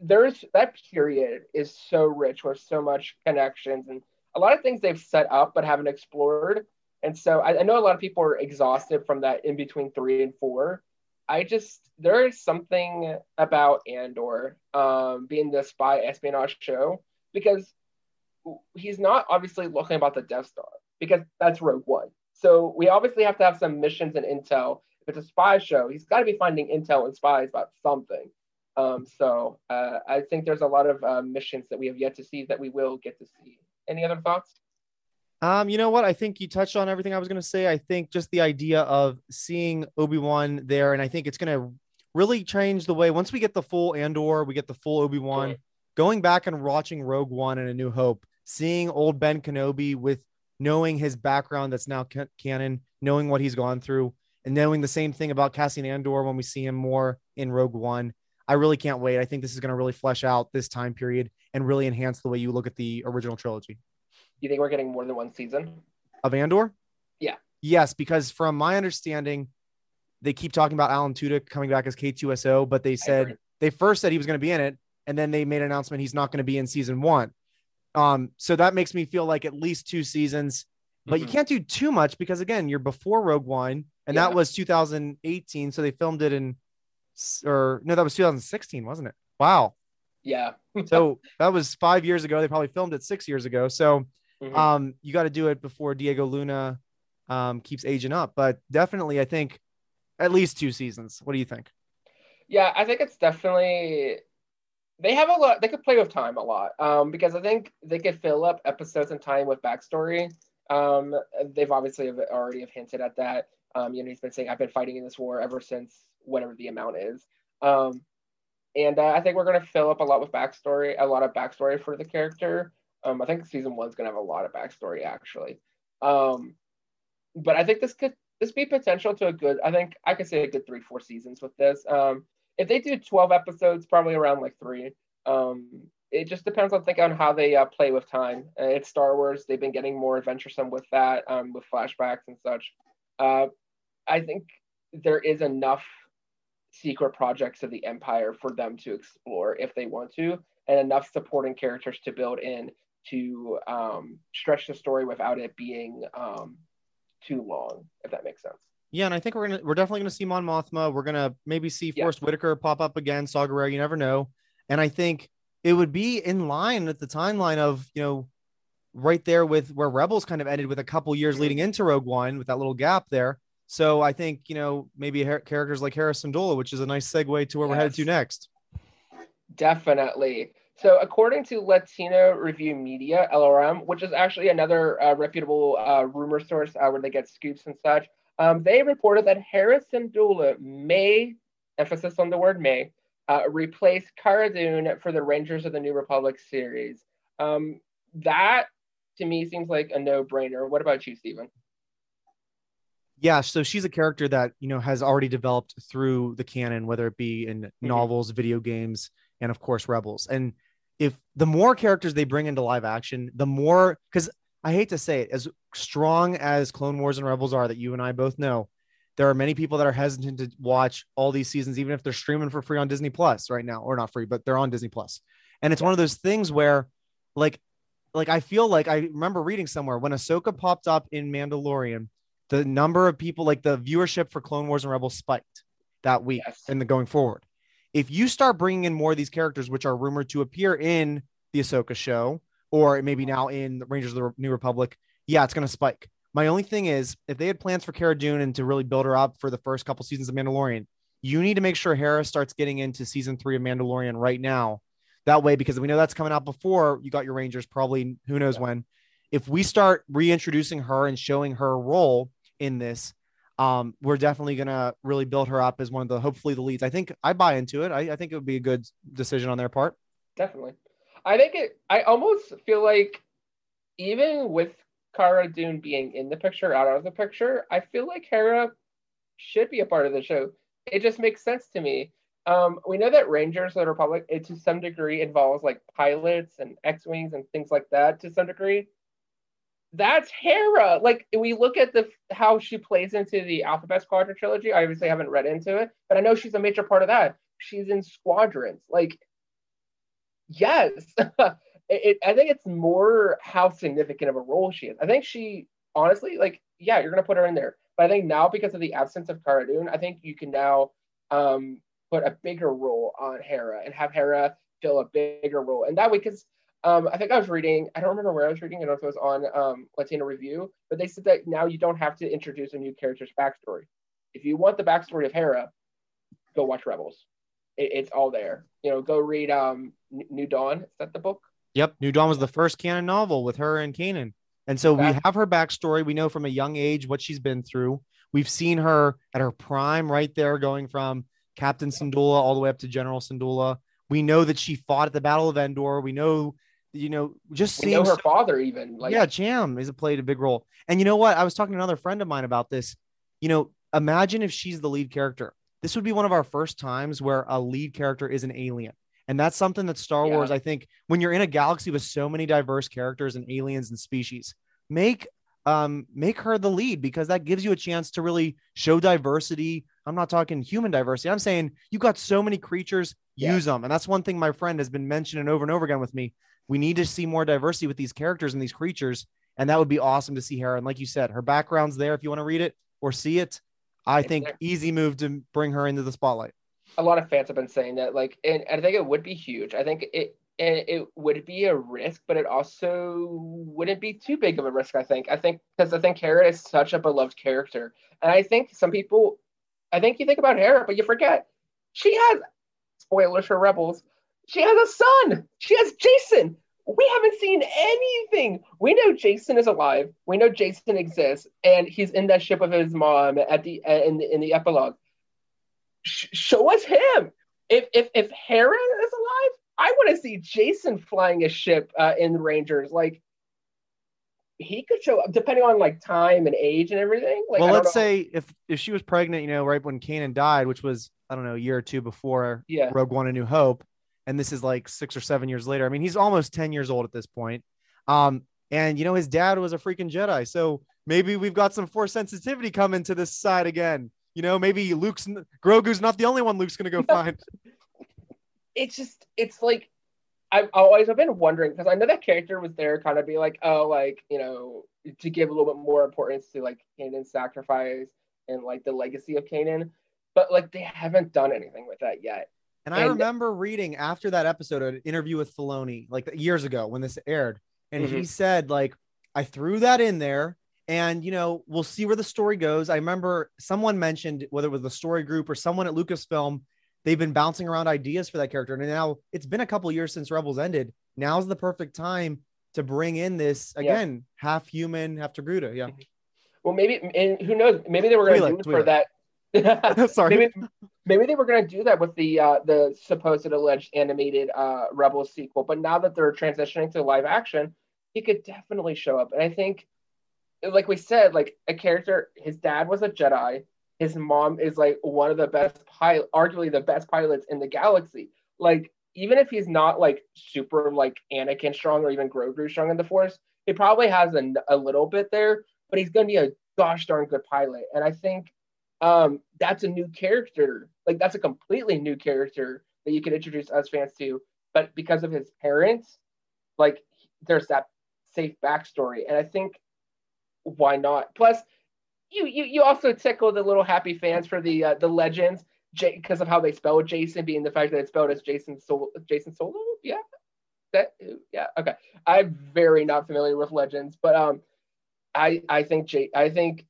Speaker 4: There's that period is so rich with so much connections and a lot of things they've set up but haven't explored. And so I, I know a lot of people are exhausted from that in between three and four. I just there is something about Andor um, being the spy espionage show because he's not obviously looking about the Death Star because that's Rogue One. So we obviously have to have some missions and intel. If it's a spy show, he's got to be finding intel and spies about something. Um, so uh, I think there's a lot of uh, missions that we have yet to see that we will get to see. Any other thoughts?
Speaker 5: Um, you know what? I think you touched on everything I was going to say. I think just the idea of seeing Obi Wan there, and I think it's going to really change the way once we get the full Andor, we get the full Obi Wan. Going back and watching Rogue One and A New Hope, seeing old Ben Kenobi with knowing his background that's now canon, knowing what he's gone through, and knowing the same thing about Cassian Andor when we see him more in Rogue One. I really can't wait. I think this is going to really flesh out this time period and really enhance the way you look at the original trilogy.
Speaker 4: You think we're getting more than one season
Speaker 5: of Andor?
Speaker 4: Yeah.
Speaker 5: Yes, because from my understanding, they keep talking about Alan Tudyk coming back as K2SO, but they said they first said he was going to be in it, and then they made an announcement he's not going to be in season one. Um, so that makes me feel like at least two seasons, but mm-hmm. you can't do too much because again, you're before Rogue One, and yeah. that was 2018. So they filmed it in, or no, that was 2016, wasn't it? Wow.
Speaker 4: Yeah.
Speaker 5: so that was five years ago. They probably filmed it six years ago. So mm-hmm. um, you got to do it before Diego Luna um, keeps aging up. But definitely, I think at least two seasons. What do you think?
Speaker 4: Yeah, I think it's definitely they have a lot they could play with time a lot um, because i think they could fill up episodes in time with backstory um, they've obviously have already have hinted at that. Um, you know he's been saying i've been fighting in this war ever since whatever the amount is. Um, and uh, i think we're going to fill up a lot with backstory a lot of backstory for the character. Um, i think season one's going to have a lot of backstory actually. Um, but i think this could this be potential to a good i think i could say a good three four seasons with this. Um, if they do 12 episodes, probably around like three. Um, it just depends, I think, on how they uh, play with time. Uh, it's Star Wars; they've been getting more adventuresome with that, um, with flashbacks and such. Uh, I think there is enough secret projects of the Empire for them to explore if they want to, and enough supporting characters to build in to um, stretch the story without it being um, too long, if that makes sense.
Speaker 5: Yeah, and I think we're gonna we're definitely gonna see Mon Mothma. We're gonna maybe see yeah. Forest Whitaker pop up again, Saw Gerrera, you never know. And I think it would be in line with the timeline of you know right there with where Rebels kind of ended with a couple years leading into Rogue One with that little gap there. So I think you know maybe her- characters like Hera Syndulla, which is a nice segue to where we're headed to next.
Speaker 4: Definitely. So, according to Latino Review Media (LRM), which is actually another uh, reputable uh, rumor source uh, where they get scoops and such, um, they reported that Hera Syndulla may, emphasis on the word may, uh, replace Cara Dune for the Rangers of the New Republic series. Um, that to me seems like a no-brainer. What about you, Stephen?
Speaker 5: Yeah, so she's a character that you know has already developed through the canon, whether it be in novels, video games, and of course Rebels. And if the more characters they bring into live action, the more because I hate to say it, as strong as Clone Wars and Rebels are, that you and I both know, there are many people that are hesitant to watch all these seasons, even if they're streaming for free on Disney Plus right now, or not free, but they're on Disney Plus. And it's one of those things where, like, like I feel like I remember reading somewhere when Ahsoka popped up in Mandalorian, the number of people, like the viewership for Clone Wars and Rebels, spiked that week
Speaker 4: Yes.
Speaker 5: and the going forward. If you start bringing in more of these characters, which are rumored to appear in the Ahsoka show, or maybe now in the Rangers of the New Republic, yeah, it's going to spike. My only thing is, if they had plans for Cara Dune and to really build her up for the first couple seasons of Mandalorian, you need to make sure Hera starts getting into season three of Mandalorian right now. That way, because we know that's coming out before you got your Rangers, probably who knows when. If we start reintroducing her and showing her role in this, um, we're definitely gonna really build her up as one of the hopefully the leads. I think I buy into it. I, I think it would be a good decision on their part.
Speaker 4: Definitely. I think it. I almost feel like even with Cara Dune being in the picture, out of the picture, I feel like Hera should be a part of the show. It just makes sense to me. Um, we know that Rangers of the Republic, it to some degree involves like pilots and X-wings and things like that. To some degree, that's Hera. Like we look at the how she plays into the Alphabet Squadron trilogy. I obviously haven't read into it, but I know she's a major part of that. She's in squadrons. Like yes it, i think it's more how significant of a role she is i think she honestly like yeah you're gonna put her in there but i think now because of the absence of Cara Dune, i think you can now um put a bigger role on hera and have hera fill a bigger role and that way because um, I think I was reading, I don't remember where I was reading, I don't know if it was on um, Latino Review, but they said that now you don't have to introduce a new character's backstory. If you want the backstory of Hera, go watch Rebels. It, it's all there. You know, go read um, New Dawn. Is that the book?
Speaker 5: Yep, New Dawn was the first canon novel with her and Kanan, and so we have her backstory. We know from a young age what she's been through. We've seen her at her prime, right there, going from Captain Syndulla all the way up to General Syndulla. We know that she fought at the Battle of Endor. We know, you know, just seeing
Speaker 4: know her father even. Like,
Speaker 5: yeah, Jam has played a big role. And you know what? I was talking to another friend of mine about this. You know, imagine if she's the lead character. This would be one of our first times where a lead character is an alien. And that's something that Star
Speaker 4: Yeah.
Speaker 5: Wars, I think, when you're in a galaxy with so many diverse characters and aliens and species, make um make her the lead because that gives you a chance to really show diversity. I'm not talking human diversity. I'm saying you got so many creatures,
Speaker 4: Yeah.
Speaker 5: use them. And that's one thing my friend has been mentioning over and over again with me. We need to see more diversity with these characters and these creatures. And that would be awesome to see her. And like you said, her background's there if you want to read it or see it. I
Speaker 4: It's
Speaker 5: think
Speaker 4: there.
Speaker 5: easy move to bring her into the spotlight.
Speaker 4: A lot of fans have been saying that. Like, and I think it would be huge. I think it and it would be a risk, but it also wouldn't be too big of a risk. I think. I think because I think Hera is such a beloved character, and I think some people, I think you think about Hera, but you forget she has spoilers for Rebels. She has a son. She has Jacen. We haven't seen anything. We know Jacen is alive. We know Jacen exists, and he's in that ship with his mom at the in in the epilogue. Sh- show us him. If if if Hera is alive, I want to see Jacen flying a ship uh, in the Rangers. Like he could show up, depending on like time and age and everything. Like
Speaker 5: well, let's
Speaker 4: know.
Speaker 5: say if if she was pregnant, you know, right when Kanan died, which was I don't know a year or two before
Speaker 4: yeah,
Speaker 5: Rogue One: A New Hope, and this is like six or seven years later. I mean, he's almost ten years old at this point. Um, and you know, his dad was a freaking Jedi, so maybe we've got some force sensitivity coming to this side again. You know, maybe Luke's Grogu's not the only one Luke's gonna go find.
Speaker 4: it's just it's like I've always I've been wondering because I know that character was there kind of be like oh like you know to give a little bit more importance to like Kanan's sacrifice and like the legacy of Kanan, but like they haven't done anything with that yet.
Speaker 5: And I
Speaker 4: And-
Speaker 5: remember reading after that episode an interview with Filoni, like years ago when this aired, and he
Speaker 4: Mhm.
Speaker 5: said, like, I threw that in there, And you know, we'll see where the story goes. I remember someone mentioned whether it was the story group or someone at Lucasfilm, they've been bouncing around ideas for that character. And now it's been a couple years since Rebels ended. Now's the perfect time to bring in this again, half human, half Togruta. Yeah.
Speaker 4: Well, maybe, and who knows? Maybe they were going to do it for that.
Speaker 5: Sorry.
Speaker 4: Maybe, maybe they were going to do that with the uh, the supposed alleged animated uh, Rebels sequel, but now that they're transitioning to live action, he could definitely show up. And I think, like we said, like a character, his dad was a Jedi. His mom is like one of the best pilot, arguably the best pilots in the galaxy. Like even if he's not like super like Anakin strong or even Grogu strong in the Force, he probably has a, a little bit there, but he's to be a gosh darn good pilot. And I think um, that's a new character. Like that's a completely new character that you can introduce us fans to. But because of his parents, like there's that safe backstory, and I think why not? Plus, you you you also tickle the little happy fans for the uh, the legends because of how they spell Jacen, being the fact that it's spelled as Jacen Sol Jacen Solo. Yeah, that yeah okay. I'm very not familiar with legends, but um, I I think J I think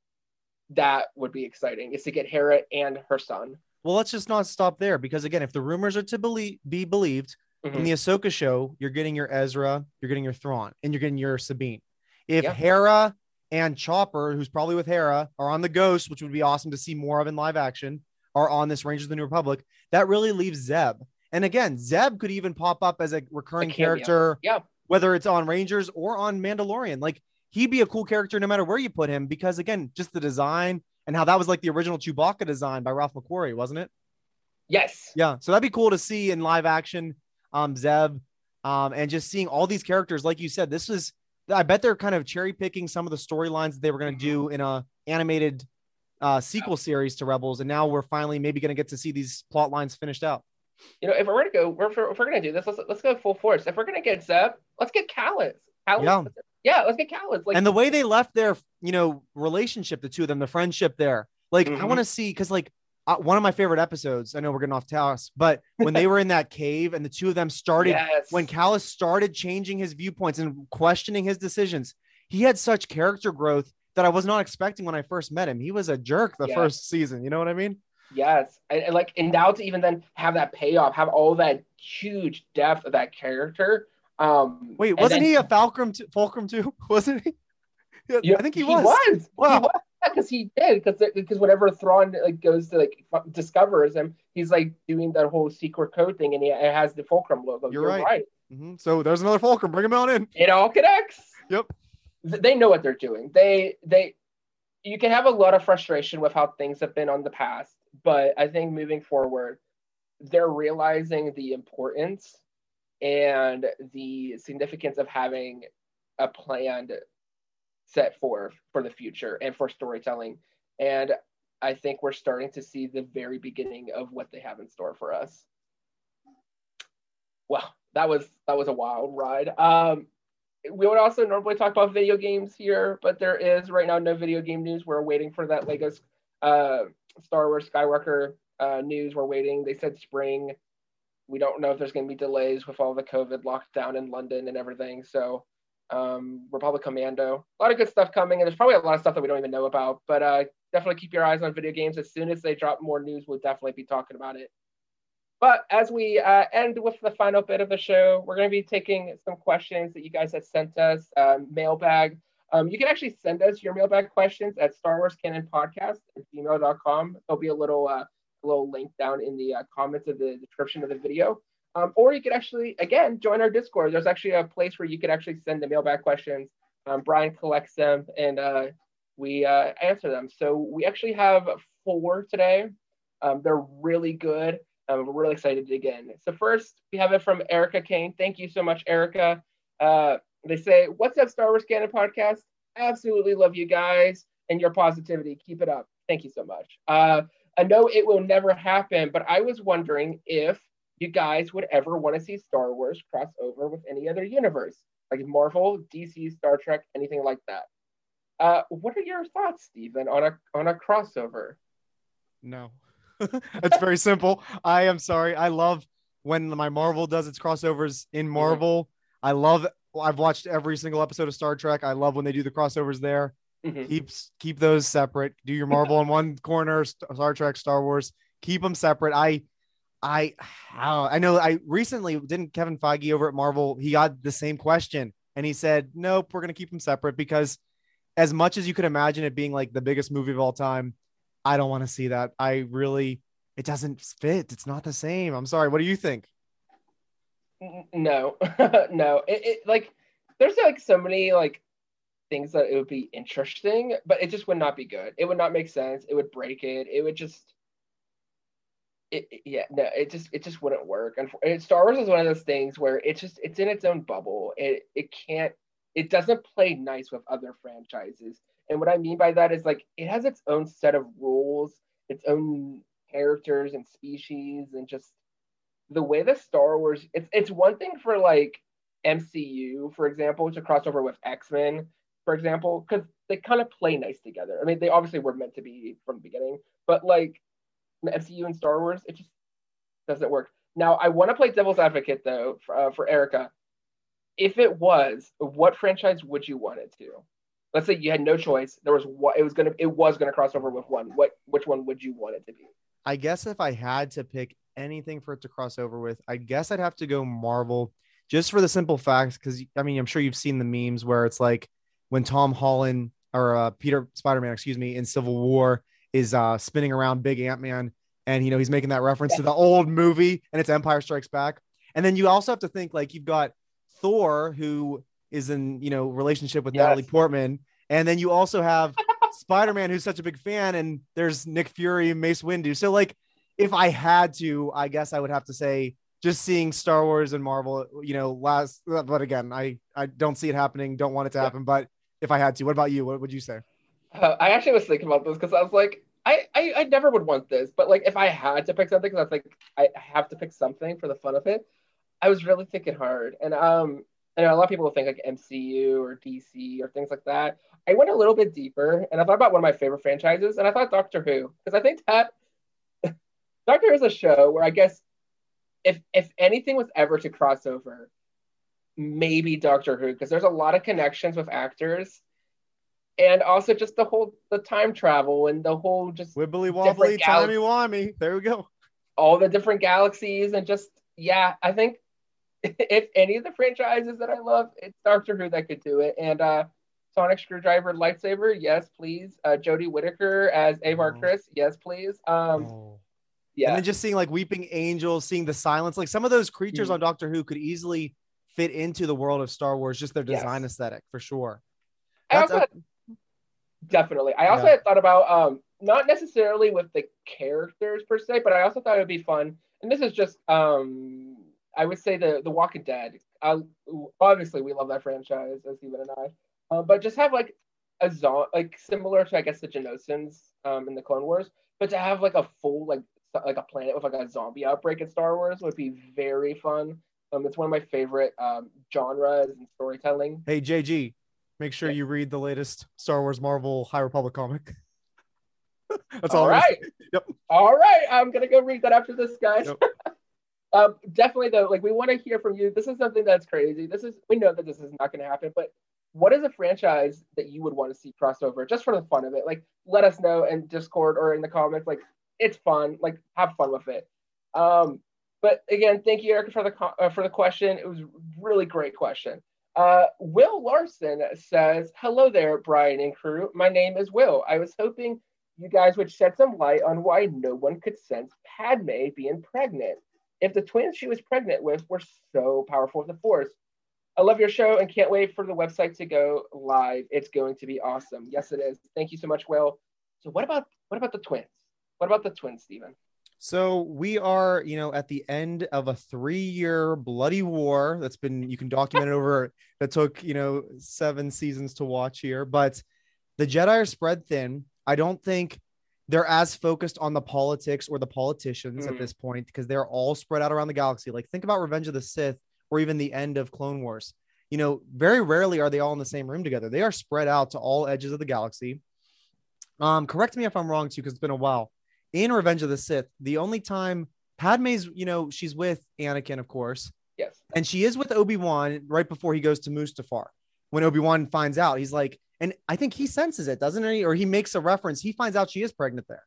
Speaker 4: that would be exciting is to get Hera and her son.
Speaker 5: Well, let's just not stop there because again, if the rumors are to believe be believed, mm-hmm. in the Ahsoka show, you're getting your Ezra, you're getting your Thrawn, and you're getting your Sabine. If yeah. Hera and Chopper, who's probably with Hera, are on the Ghost, which would be awesome to see more of in live action, are on this Rangers of the New Republic, that really leaves Zeb. And again, Zeb could even pop up as a recurring a character,
Speaker 4: yeah.
Speaker 5: whether it's on Rangers or on Mandalorian. Like he'd be a cool character no matter where you put him because again, just the design and how that was like the original Chewbacca design by Ralph McQuarrie, wasn't it?
Speaker 4: Yes.
Speaker 5: Yeah. So that'd be cool to see in live action, um, Zeb, um, and just seeing all these characters. Like you said, this was, I bet they're kind of cherry picking some of the storylines that they were going to do in a animated uh, sequel series to Rebels, and now we're finally maybe going to get to see these plot lines finished out.
Speaker 4: You know, if we're going to go, if we're, if we're going to do this, let's let's go full force. If we're going to get Zeb, let's get Kallus. Kallus yeah yeah, let's get Kallus. Like,
Speaker 5: and the way they left their, you know, relationship, the two of them, the friendship there, like mm-hmm. I want to see because like uh, one of my favorite episodes. I know we're getting off task, but when they were in that cave and the two of them started, yes. when Kallus started changing his viewpoints and questioning his decisions, he had such character growth that I was not expecting when I first met him. He was a jerk the yes. first season. You know what I mean?
Speaker 4: Yes, and, and, like, and now to even then have that payoff, have all that huge depth of that character, um,
Speaker 5: Wait, wasn't then, he a Fulcrum? T- Fulcrum too? Wasn't he? Yeah, I think he, he was.
Speaker 4: was. Wow. Because he, did. Because because whenever Thrawn like goes to like discovers him, he's like doing that whole secret code thing, and he it has the Fulcrum logo.
Speaker 5: You're, You're right. right. Mm-hmm. So there's another Fulcrum. Bring him on in.
Speaker 4: It all connects.
Speaker 5: Yep.
Speaker 4: They know what they're doing. They they. You can have a lot of frustration with how things have been on the past, but I think moving forward, they're realizing the importance and the significance of having a planned set for for the future and for storytelling. And i think we're starting to see the very beginning of what they have in store for us. Well that was that was a wild ride. Um we would also normally talk about video games here but there is right now no video game news. We're waiting for that lego uh star wars skywalker uh, news. We're waiting. They said spring. We don't know if there's going to be delays with all the COVID lockdown in London and everything. So, um, Republic Commando, a lot of good stuff coming, and there's probably a lot of stuff that we don't even know about. But uh, definitely keep your eyes on video games. As soon as they drop more news, we'll definitely be talking about it. But as we uh, end with the final bit of the show, we're going to be taking some questions that you guys have sent us, um, mailbag. Um, you can actually send us your mailbag questions at Star Wars Canon Podcast at gmail.com. There'll be a little uh, little link down in the uh, comments of the description of the video. Um, or you could actually, again, join our Discord. There's actually a place where you could actually send the mailbag questions. Um, Brian collects them and uh, we uh, answer them. So we actually have four today. Um, they're really good. Um, we're really excited to dig in. So first, we have it from Erica Kane. Thank you so much, Erica. Uh, they say, "What's up, Star Wars Canon podcast? Absolutely love you guys and your positivity. Keep it up. Thank you so much." Uh, I know it will never happen, but I was wondering if you guys would ever want to see Star Wars cross over with any other universe, like Marvel, DC, Star Trek, anything like that. Uh, what are your thoughts, Stephen, on a on a crossover?
Speaker 5: No, it's very simple. I am sorry. I love when my Marvel does its crossovers in Marvel. Mm-hmm. I love. I've watched every single episode of Star Trek. I love when they do the crossovers there.
Speaker 4: Mhm.
Speaker 5: Keep keep those separate. Do your Marvel in one corner, Star Trek, Star Wars. Keep them separate. I, I, how I know. I recently didn't Kevin Feige over at Marvel. He got the same question, and he said, "Nope, we're gonna keep them separate because, as much as you could imagine it being like the biggest movie of all time, I don't want to see that. I really, it doesn't fit. It's not the same. I'm sorry. What do you think?
Speaker 4: No no it, it like there's like so many like things that it would be interesting but it just would not be good it would not make sense it would break it it would just it, yeah no it just it just wouldn't work. And, and star wars is one of those things where it's just it's in its own bubble. It it can't it doesn't play nice with other franchises. And what i mean by that is like it has its own set of rules its own characters and species and just the way that Star Wars it's it's one thing for like MCU, for example, to cross over with X-Men, for example, because they kind of play nice together. I mean, they obviously were meant to be from the beginning, but like MCU and Star Wars, it just doesn't work. Now, I want to play devil's advocate though for, uh, for Erica. If it was, what franchise would you want it to? Let's say you had no choice. There was what it was gonna it was gonna cross over with one. What which one would you want it to be?
Speaker 5: I guess if I had to pick anything for it to cross over with, I guess I'd have to go Marvel just for the simple fact. Cause I mean, I'm sure you've seen the memes where it's like when Tom Holland or uh, Peter Spider Man, excuse me, in Civil War is uh, spinning around Big Ant Man and, you know, he's making that reference to the old movie and it's Empire Strikes Back. And then you also have to think like you've got Thor, who is in, you know, relationship with
Speaker 4: Yes.
Speaker 5: Natalie Portman. And then you also have Spider Man, who's such a big fan, and there's Nick Fury and Mace Windu. So, like, if I had to, I guess I would have to say just seeing Star Wars and Marvel, you know, last. But again, I I don't see it happening. Don't want it to
Speaker 4: Yeah.
Speaker 5: happen. But if I had to, what about you? What would you say?
Speaker 4: Uh, I actually was thinking about this because I was like, I, I I never would want this, but like if I had to pick something, because I was like, I have to pick something for the fun of it. I was really thinking hard, and um, I know a lot of people think like MCU or DC or things like that. I went a little bit deeper, and I thought about one of my favorite franchises, and I thought Doctor Who, because I think that Doctor Who is a show where I guess if if anything was ever to cross over, maybe Doctor Who, because there's a lot of connections with actors and also just the whole the time travel and the whole just
Speaker 5: Wibbly wobbly,
Speaker 4: gal-
Speaker 5: timey wimey. There we go.
Speaker 4: all the different galaxies and just yeah i think if any of the franchises that i love it's doctor who that could do it and uh sonic screwdriver lightsaber yes please uh jodie whittaker as avar
Speaker 5: Oh.
Speaker 4: Kriss yes please um
Speaker 5: Oh. And then just seeing like weeping angels, seeing the silence, like some of those creatures
Speaker 4: Mhm.
Speaker 5: on Doctor Who could easily fit into the world of Star Wars, just their
Speaker 4: Yes.
Speaker 5: design aesthetic for sure.
Speaker 4: I also had- definitely. I also
Speaker 5: Yeah.
Speaker 4: had thought about um not necessarily with the characters per se but i also thought it would be fun and this is just um i would say the the walking dead. Uh, obviously we love that franchise as Steven and i uh, but just have like a zo- like similar to i guess the Geonosians um in the clone wars but to have like a full like like a planet with like a zombie outbreak in star wars would be very fun. Um it's one of my favorite um genres and storytelling.
Speaker 5: Hey JG, make sure
Speaker 4: Yeah.
Speaker 5: you read the latest Star Wars Marvel High Republic comic. That's all.
Speaker 4: all right.
Speaker 5: Yep.
Speaker 4: All right. I'm gonna go read that after this, guys.
Speaker 5: Yep.
Speaker 4: um, definitely though, like we want to hear from you. This is something that's crazy. This is we know that this is not gonna happen, but what is a franchise that you would want to see crossover just for the fun of it? Like, let us know in Discord or in the comments. Like, it's fun. Like, have fun with it. Um, but again, thank you, Erica, for the uh, for the question. It was really great question. Uh, Will Larson says, "Hello there, Brian and crew. My name is Will. I was hoping you guys would shed some light on why no one could sense Padme being pregnant. If the twins she was pregnant with were so powerful with the Force, I love your show and can't wait for the website to go live. It's going to be awesome. Yes, it is. Thank you so much, Will. So, what about what about the twins? What about the twins, Stephen?
Speaker 5: So we are, you know, at the end of a three-year bloody war that's been you can document it over that took, you know, seven seasons to watch here. But the Jedi are spread thin. I don't think they're as focused on the politics or the politicians at
Speaker 4: Mm.
Speaker 5: this point because they're all spread out around the galaxy. Like think about Revenge of the Sith or even the end of Clone Wars. You know, very rarely are they all in the same room together. They are spread out to all edges of the galaxy. Um, correct me if I'm wrong too, because it's been a while in Revenge of the Sith, the only time Padme's, you know, she's with Anakin, of course,
Speaker 4: Yes.
Speaker 5: and she is with Obi Wan right before he goes to Mustafar. When Obi Wan finds out, he's like, and I think he senses it, doesn't he? Or he makes a reference. He finds out she is pregnant there.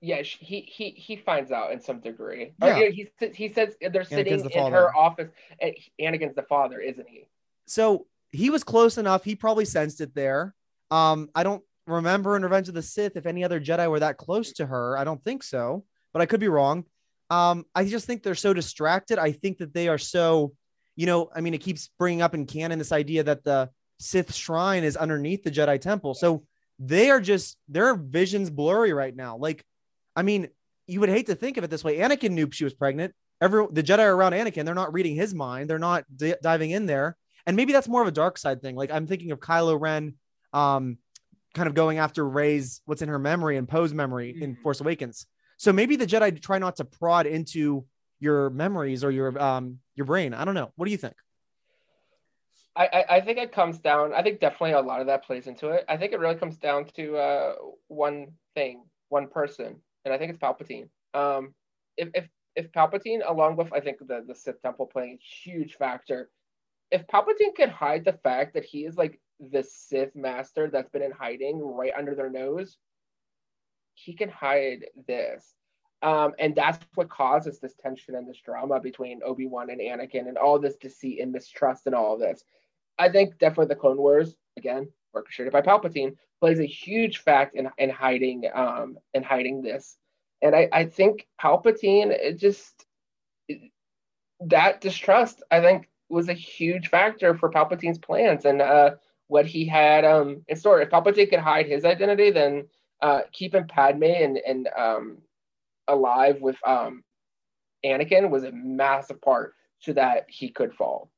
Speaker 4: Yeah, sh- he he he finds out in some degree.
Speaker 5: Yeah.
Speaker 4: Or, yeah, he he says they're sitting
Speaker 5: the
Speaker 4: in her office. And Anakin's the father, isn't he?
Speaker 5: So he was close enough. He probably sensed it there. Um, I don't remember in Revenge of the Sith if any other Jedi were that close to her. I don't think so, but I could be wrong. Um, I just think they're so distracted. I think that they are so, you know, I mean, it keeps bringing up in canon this idea that the Sith shrine is underneath the Jedi temple. So they are just their vision's blurry right now. Like, I mean, you would hate to think of it this way. Anakin knew she was pregnant. Every the Jedi around Anakin, they're not reading his mind. They're not di- diving in there. And maybe that's more of a dark side thing. Like I'm thinking of Kylo Ren, um, kind of going after Rey's what's in her memory and Poe's memory in
Speaker 4: Mhm.
Speaker 5: Force Awakens. So maybe the Jedi try not to prod into your memories or your um your brain. I don't know. What do you think?
Speaker 4: I, I I think it comes down. I think definitely a lot of that plays into it. I think it really comes down to uh, one thing, one person, and I think it's Palpatine. Um, if if if Palpatine, along with I think the the Sith Temple playing a huge factor, if Palpatine could hide the fact that he is like the Sith Master that's been in hiding right under their nose, he can hide this. Um, and that's what causes this tension and this drama between Obi Wan and Anakin, and all this deceit and mistrust and all of this. I think definitely the Clone Wars, again, orchestrated by Palpatine, plays a huge fact in, in hiding um in hiding this. And I, I think Palpatine it just it- that distrust, I think, was a huge factor for Palpatine's plans and uh what he had um in store. If Palpatine could hide his identity, then uh keeping Padme and and um alive with um Anakin was a massive part so that he could fall.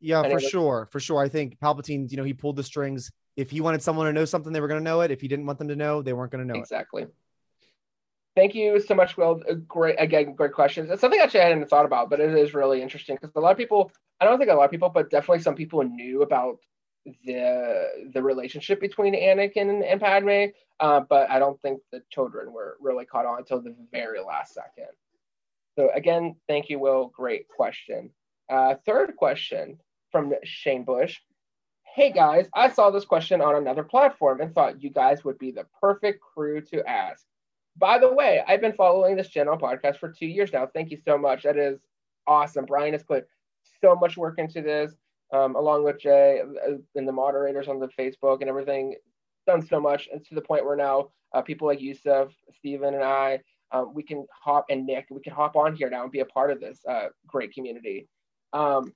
Speaker 5: Yeah,
Speaker 4: And
Speaker 5: for
Speaker 4: was-
Speaker 5: sure. For sure. I think Palpatine, you know, he pulled the strings. If he wanted someone to know something, they were going to know it. If he didn't want them to know, they weren't going to know it.
Speaker 4: Exactly. Thank you so much, Will. Uh, Great, again, great questions. It's something actually I hadn't thought about, but it is really interesting because a lot of people, I don't think a lot of people, but definitely some people knew about the the relationship between Anakin and, Padme, uh, but I don't think the children were really caught on until the very last second. So again, thank you, Will. Great question. Uh, third question from Shane Bush. Hey guys, I saw this question on another platform and thought you guys would be the perfect crew to ask. By the way, I've been following this channel podcast for two years now. Thank you so much. That is awesome. Brian has put so much work into this, um, along with Jay uh, and the moderators on the Facebook and everything. Done so much, and to the point where now uh, people like Yusuf, Stephen, and I, um, we can hop and Nick, we can hop on here now and be a part of this uh, great community. Um,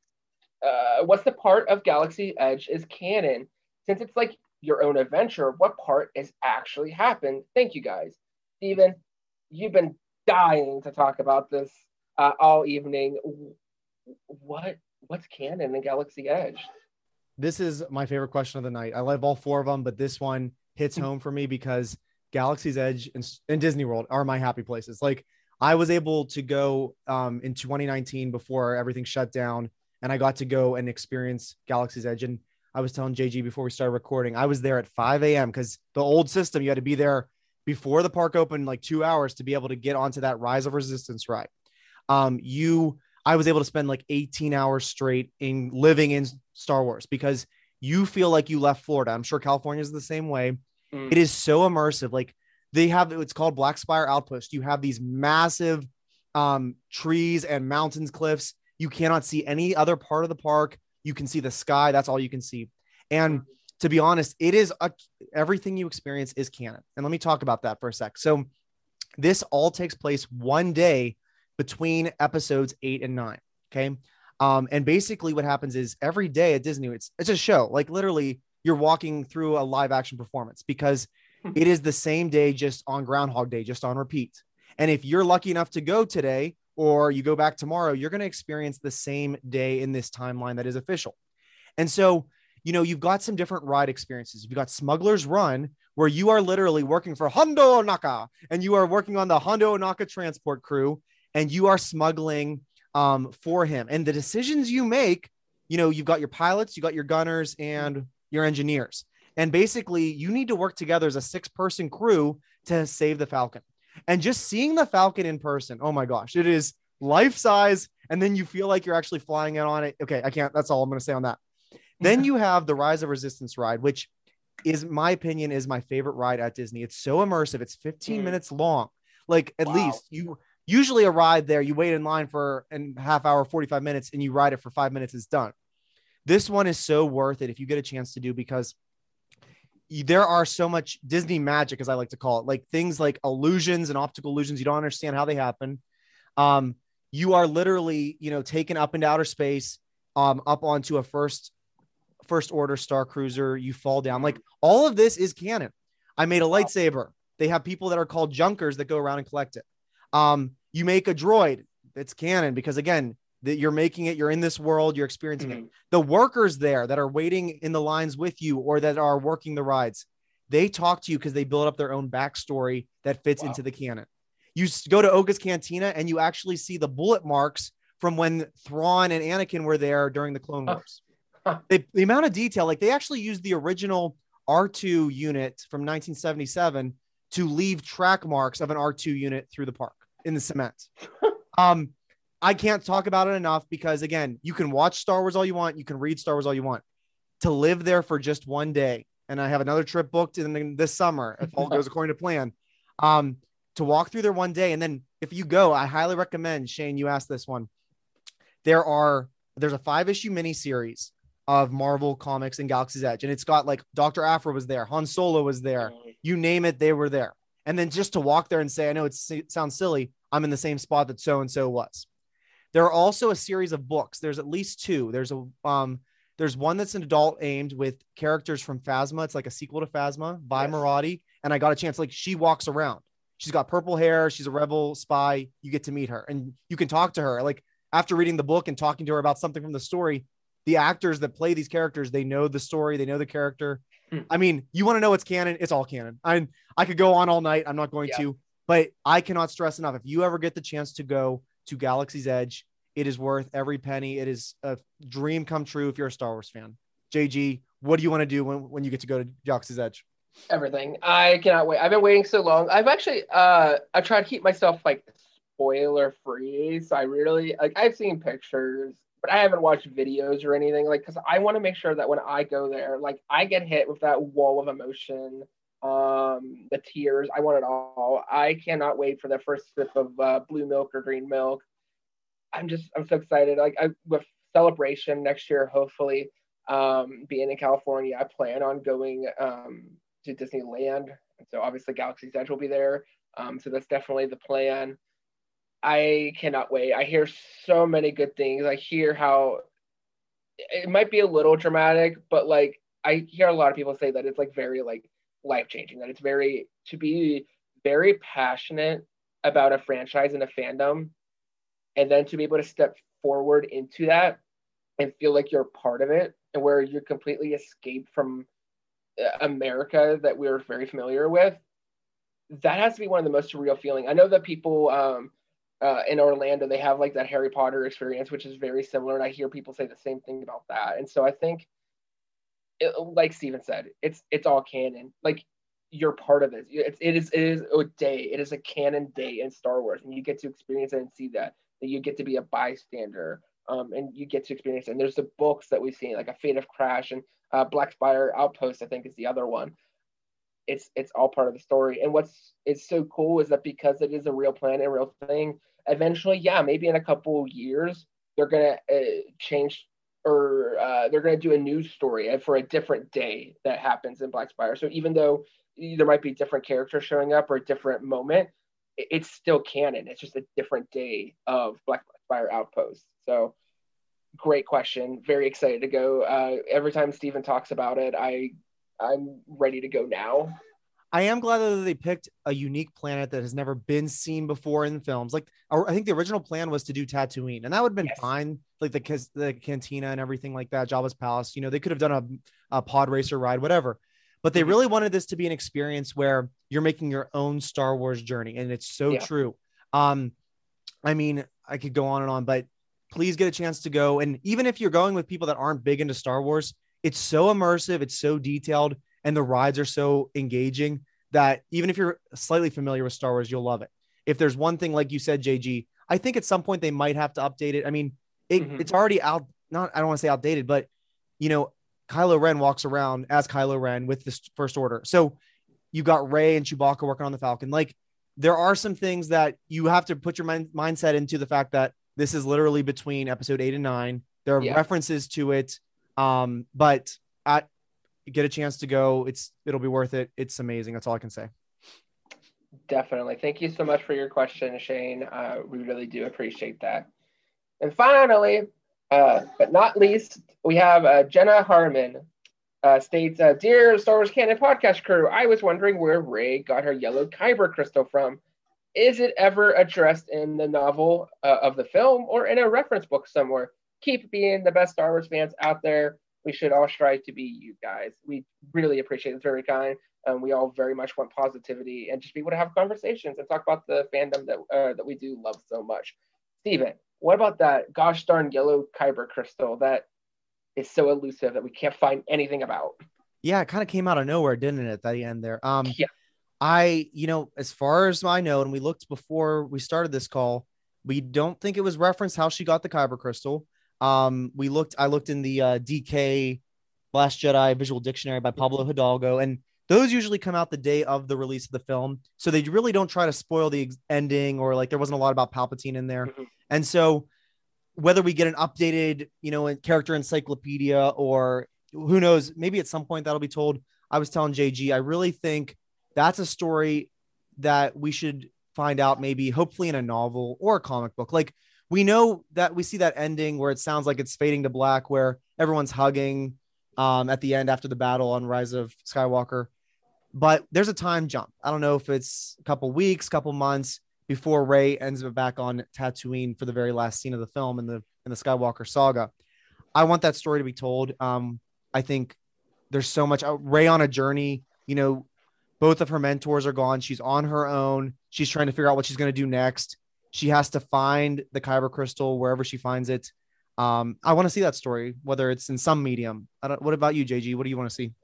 Speaker 4: uh, what's the part of Galaxy Edge is canon? Since it's like your own adventure, what part has actually happened? Thank you guys. Steven, you've been dying to talk about this uh, all evening. What what's canon in Galaxy Edge?
Speaker 5: This is my favorite question of the night. I love all four of them, but this one hits home for me because Galaxy's Edge and, and Disney World are my happy places. Like I was able to go um, in 2019 before everything shut down, and I got to go and experience Galaxy's Edge. And I was telling JG before we started recording, I was there at 5 a.m. because the old system, you had to be there before the park opened, like two hours to be able to get onto that Rise of Resistance ride. Um, you, I was able to spend like 18 hours straight in living in Star Wars because you feel like you left Florida. I'm sure California is the same way.
Speaker 4: Mm.
Speaker 5: It is so immersive. Like they have, it's called Black Spire Outpost. You have these massive um, trees and mountains, cliffs. You cannot see any other part of the park. You can see the sky. That's all you can see. And to be honest, it is a, everything you experience is canon. And let me talk about that for a sec. So this all takes place one day between episodes eight and nine. Okay. Um, and basically what happens is every day at Disney, it's it's a show. Like literally, you're walking through a live action performance because it is the same day just on Groundhog Day, just on repeat. And if you're lucky enough to go today or you go back tomorrow, you're going to experience the same day in this timeline that is official. And so, you know, you've got some different ride experiences. You've got Smuggler's Run, where you are literally working for Hondo Ohnaka and you are working on the Hondo Ohnaka transport crew and you are smuggling um, for him. And the decisions you make, you know, you've got your pilots, you've got your gunners, and your engineers. And basically, you need to work together as a six person crew to save the Falcon. And just seeing the Falcon in person, oh my gosh, it is life size. And then you feel like you're actually flying it on it. Okay, I can't, that's all I'm going to say on that. Then you have the Rise of Resistance ride, which is my opinion is my favorite ride at Disney. It's so immersive. It's 15
Speaker 4: Mm.
Speaker 5: minutes long. Like at
Speaker 4: Wow.
Speaker 5: least you usually a ride there, you wait in line for a half hour, 45 minutes, and you ride it for five minutes, it's done. This one is so worth it if you get a chance to do because there are so much Disney magic, as I like to call it, like things like illusions and optical illusions. You don't understand how they happen. Um, you are literally, you know, taken up into outer space, um, up onto a first first order star cruiser. You fall down. Like all of this is canon. I made a lightsaber. They have people that are called junkers that go around and collect it. Um, you make a droid. It's canon because again, that you're making it. You're in this world. You're experiencing it
Speaker 4: Mhm.
Speaker 5: the workers there that are waiting in the lines with you or that are working the rides they talk to you because they build up their own backstory that fits
Speaker 4: Wow.
Speaker 5: into the canon you go to Oga's Cantina and you actually see the bullet marks from when Thrawn and Anakin were there during the Clone
Speaker 4: Huh.
Speaker 5: Wars. They- the amount of detail, like they actually used the original R2 unit from 1977 to leave track marks of an R2 unit through the park in the cement. um, I can't talk about it enough because again, you can watch Star Wars all you want, you can read Star Wars all you want. To live there for just one day, and I have another trip booked in, this summer if all goes according to plan. Um, to walk through there one day, and then if you go, I highly recommend Shane. You asked this one. There are there's a five issue miniseries of Marvel comics and Galaxy's Edge, and it's got like Doctor Aphra was there, Han Solo was there, you name it, they were there. And then just to walk there and say, I know it sounds silly, I'm in the same spot that so and so was. There are also a series of books. There's at least two. There's a um, there's one that's an adult aimed with characters from Phasma. It's like a sequel to Phasma by
Speaker 4: Yes.
Speaker 5: Moradi. And I got a chance, like she walks around. She's got purple hair. She's a rebel spy. You get to meet her and you can talk to her. Like after reading the book and talking to her about something from the story, the actors that play these characters, they know the story, they know the character.
Speaker 4: Hmm.
Speaker 5: I mean, you want to know what's canon? It's all canon. I I could go on all night. I'm not going
Speaker 4: Yeah.
Speaker 5: to, but I cannot stress enough. If you ever get the chance to go to Galaxy's Edge, it is worth every penny. It is a dream come true if you're a Star Wars fan. JG, what do you want to do when, when you get to go to Galaxy's Edge?
Speaker 4: everything. I cannot wait. I've been waiting so long. I've actually uh I try to keep myself like spoiler free. So I really like I've seen pictures, but I haven't watched videos or anything like cuz I want to make sure that when I go there like I get hit with that wall of emotion, um the tears. I want it all. I cannot wait for the first sip of uh, blue milk or green milk. I'm just I'm so excited. Like I with celebration next year hopefully um being in California, I plan on going um to Disneyland. And so obviously Galaxy's Edge will be there. Um, so that's definitely the plan. I cannot wait. I hear so many good things. I hear how it might be a little dramatic, but like I hear a lot of people say that it's like very like life changing. That it's very to be very passionate about a franchise and a fandom, and then to be able to step forward into that and feel like you're part of it, and where you're completely escaped from uh, America that we're very familiar with, that has to be one of the most surreal feeling. I know that people um, uh, in Orlando they have like that Harry Potter experience, which is very similar, and I hear people say the same thing about that. And so I think, it, like Steven said, it's it's all canon. Like you're part of this. It's, it is it is a day. It is a canon day in Star Wars, and you get to experience it and see that. That you get to be a bystander, um, and you get to experience it. And there's the books that we've seen, like a Fate of Crash and uh, Black Spire Outpost, I think is the other one. It's it's all part of the story. And what's is so cool is that because it is a real plan and real thing, eventually, yeah, maybe in a couple years they're gonna uh, change or uh, they're gonna do a news story for a different day that happens in Black Spire. So even though there might be different characters showing up or a different moment, it's still canon. It's just a different day of Black Spire Outpost. So great question. Very excited to go. Uh, every time Steven talks about it, I I'm ready to go now.
Speaker 5: I am glad that they picked a unique planet that has never been seen before in films. Like I think the original plan was to do Tatooine, and that would have been
Speaker 4: Yes.
Speaker 5: fine. Like the the cantina and everything like that, Jabba's palace. You know, they could have done a, a pod racer ride, whatever. But they
Speaker 4: Mhm.
Speaker 5: really wanted this to be an experience where you're making your own Star Wars journey, and it's so
Speaker 4: Yeah.
Speaker 5: true. Um, I mean, I could go on and on, but please get a chance to go. And even if you're going with people that aren't big into Star Wars, it's so immersive, it's so detailed, and the rides are so engaging that even if you're slightly familiar with Star Wars, you'll love it. If there's one thing, like you said, JG, I think at some point they might have to update it. I mean, it,
Speaker 4: Mhm.
Speaker 5: it's already out. Not I don't want to say outdated, but you know, Kylo Ren walks around as Kylo Ren with this first order. So you got Rey and Chewbacca working on the Falcon. Like there are some things that you have to put your mind, mindset into the fact that this is literally between episode eight and nine. There are
Speaker 4: Yeah.
Speaker 5: references to it. Um, but at get a chance to go, it's it'll be worth it. It's amazing. That's all I can say.
Speaker 4: Definitely. Thank you so much for your question, Shane. Uh, we really do appreciate that. And finally, uh, but not least, we have uh, Jenna Harmon uh, states, uh, Dear Star Wars Canon podcast crew, I was wondering where Rey got her yellow kyber crystal from. Is it ever addressed in the novel uh, of the film or in a reference book somewhere? Keep being the best Star Wars fans out there. We should all strive to be you guys. We really appreciate it. It's very kind. Um, we all very much want positivity and just be able to have conversations and talk about the fandom that uh, that we do love so much. Steven, what about that gosh darn yellow kyber crystal that is so elusive that we can't find anything about?
Speaker 5: Yeah, it kind of came out of nowhere, didn't it, at the end there? Um,
Speaker 4: Yeah.
Speaker 5: I, you know, as far as I know, and we looked before we started this call, we don't think it was referenced how she got the kyber crystal. Um, we looked, I looked in the uh, DK Last Jedi Visual Dictionary by Pablo Hidalgo, and those usually come out the day of the release of the film. So they really don't try to spoil the ex- ending or like there wasn't a lot about Palpatine in there.
Speaker 4: Mhm.
Speaker 5: And so whether we get an updated, you know, character encyclopedia or who knows, maybe at some point that'll be told. I was telling JG, I really think that's a story that we should find out maybe hopefully in a novel or a comic book. Like we know that we see that ending where it sounds like it's fading to black, where everyone's hugging um, at the end after the battle on Rise of Skywalker. But there's a time jump. I don't know if it's a couple weeks, couple months before Rey ends up back on Tatooine for the very last scene of the film in the in the Skywalker saga. I want that story to be told. Um, I think there's so much uh, Rey on a journey. You know, both of her mentors are gone. She's on her own. She's trying to figure out what she's going to do next. She has to find the Kyber crystal wherever she finds it. Um, I want to see that story, whether it's in some medium. What about you, JG? What do you want to see?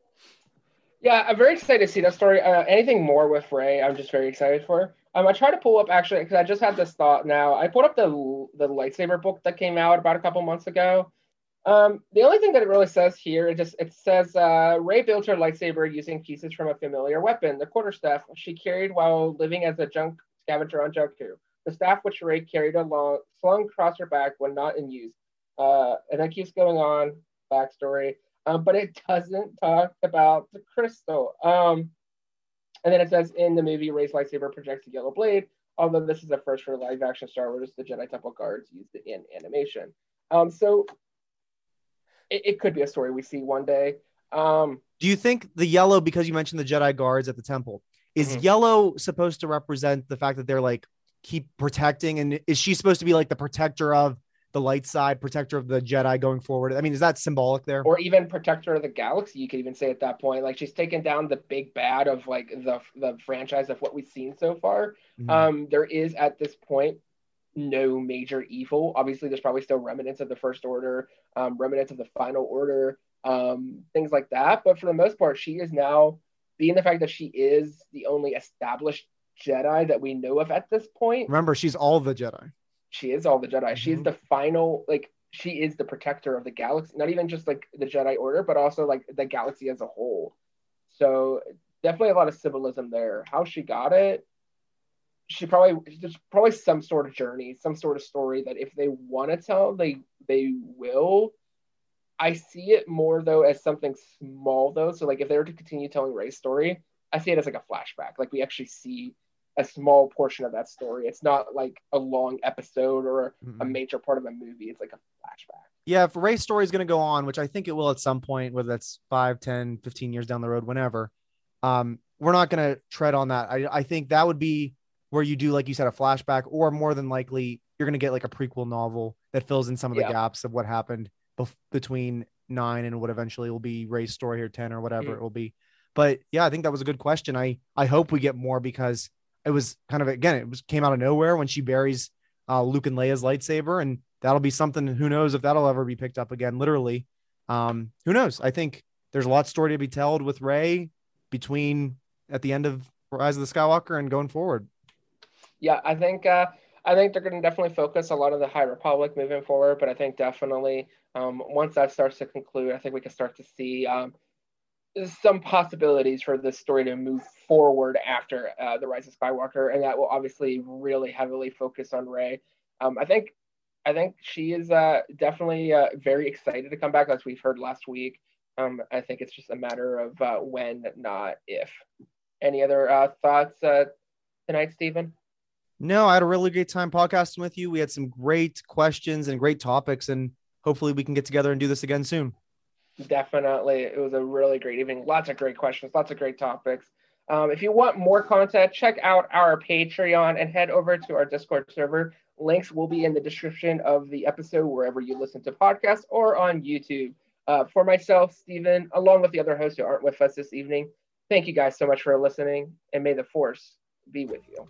Speaker 4: Yeah, I'm very excited to see that story. Uh, anything more with Rey, I'm just very excited for. Um, I tried to pull up actually because I just had this thought now. I pulled up the the lightsaber book that came out about a couple months ago. Um, the only thing that it really says here, it just it says uh, Rey built her lightsaber using pieces from a familiar weapon, the quarterstaff she carried while living as a junk scavenger on Jakku. The staff which Rey carried along slung across her back when not in use. Uh, and that keeps going on. Backstory um, but it doesn't talk about the crystal. Um, and then it says in the movie, Rey's lightsaber projects a yellow blade. Although this is the first for live action Star Wars, the Jedi Temple guards used it in animation. Um, so it, it could be a story we see one day. Um,
Speaker 5: Do you think the yellow, because you mentioned the Jedi guards at the temple, is
Speaker 4: Mhm.
Speaker 5: yellow supposed to represent the fact that they're like keep protecting? And is she supposed to be like the protector of the light side, protector of the Jedi going forward? I mean, is that symbolic there?
Speaker 4: or even protector of the galaxy, you could even say at that point. Like she's taken down the big bad of like the the franchise of what we've seen so far.
Speaker 5: Mhm.
Speaker 4: Um, there is at this point no major evil. Obviously, there's probably still remnants of the First Order, um, remnants of the Final Order, um, things like that. But for the most part, she is now, being the fact that she is the only established Jedi that we know of at this point,
Speaker 5: Remember, she's all the Jedi.
Speaker 4: she is all the Jedi. She is
Speaker 5: Mhm.
Speaker 4: the final, like, she is the protector of the galaxy, not even just like the Jedi Order, but also like the galaxy as a whole. So definitely a lot of symbolism there. How she got it, she probably there's probably some sort of journey, some sort of story that if they want to tell, they they will. I see it more though as something small though. So like if they were to continue telling Rey's story, I see it as like a flashback. Like we actually see a small portion of that story. It's not like a long episode or a
Speaker 5: Mhm.
Speaker 4: major part of a movie. It's like a flashback.
Speaker 5: Yeah, if Rey's story is going to go on, which I think it will at some point, whether that's 5, 10, 15 years down the road, whenever, um, we're not going to tread on that. I, I think that would be where you do, like you said, a flashback, or more than likely, you're going to get like a prequel novel that fills in some of the
Speaker 4: Yeah.
Speaker 5: gaps of what happened bef- between nine and what eventually will be Rey's story or 10 or whatever
Speaker 4: Mm.
Speaker 5: it will be. But yeah, I think that was a good question. I, I hope we get more because it was kind of, again, it was came out of nowhere when she buries uh, Luke and Leia's lightsaber, and that'll be something. Who knows if that'll ever be picked up again? Literally, um, who knows? I think there's a lot of story to be told with Rey between at the end of Rise of the Skywalker and going forward.
Speaker 4: Yeah, I think uh, I think they're going to definitely focus a lot of the High Republic moving forward, but I think definitely um, once that starts to conclude, I think we can start to see um, some possibilities for this story to move forward after uh, the Rise of Skywalker, and that will obviously really heavily focus on Rey. Um, I think, I think she is uh, definitely uh, very excited to come back, as we've heard last week. Um, I think it's just a matter of uh, when, not if. Any other uh, thoughts uh, tonight, Stephen?
Speaker 5: No, I had a really great time podcasting with you. We had some great questions and great topics, and hopefully we can get together and do this again soon.
Speaker 4: Definitely. It was a really great evening. Lots of great questions, lots of great topics. Um, if you want more content, check out our Patreon and head over to our Discord server. Links will be in the description of the episode wherever you listen to podcasts or on YouTube. Uh, for myself, Stephen, along with the other hosts who aren't with us this evening, thank you guys so much for listening, and may the force be with you.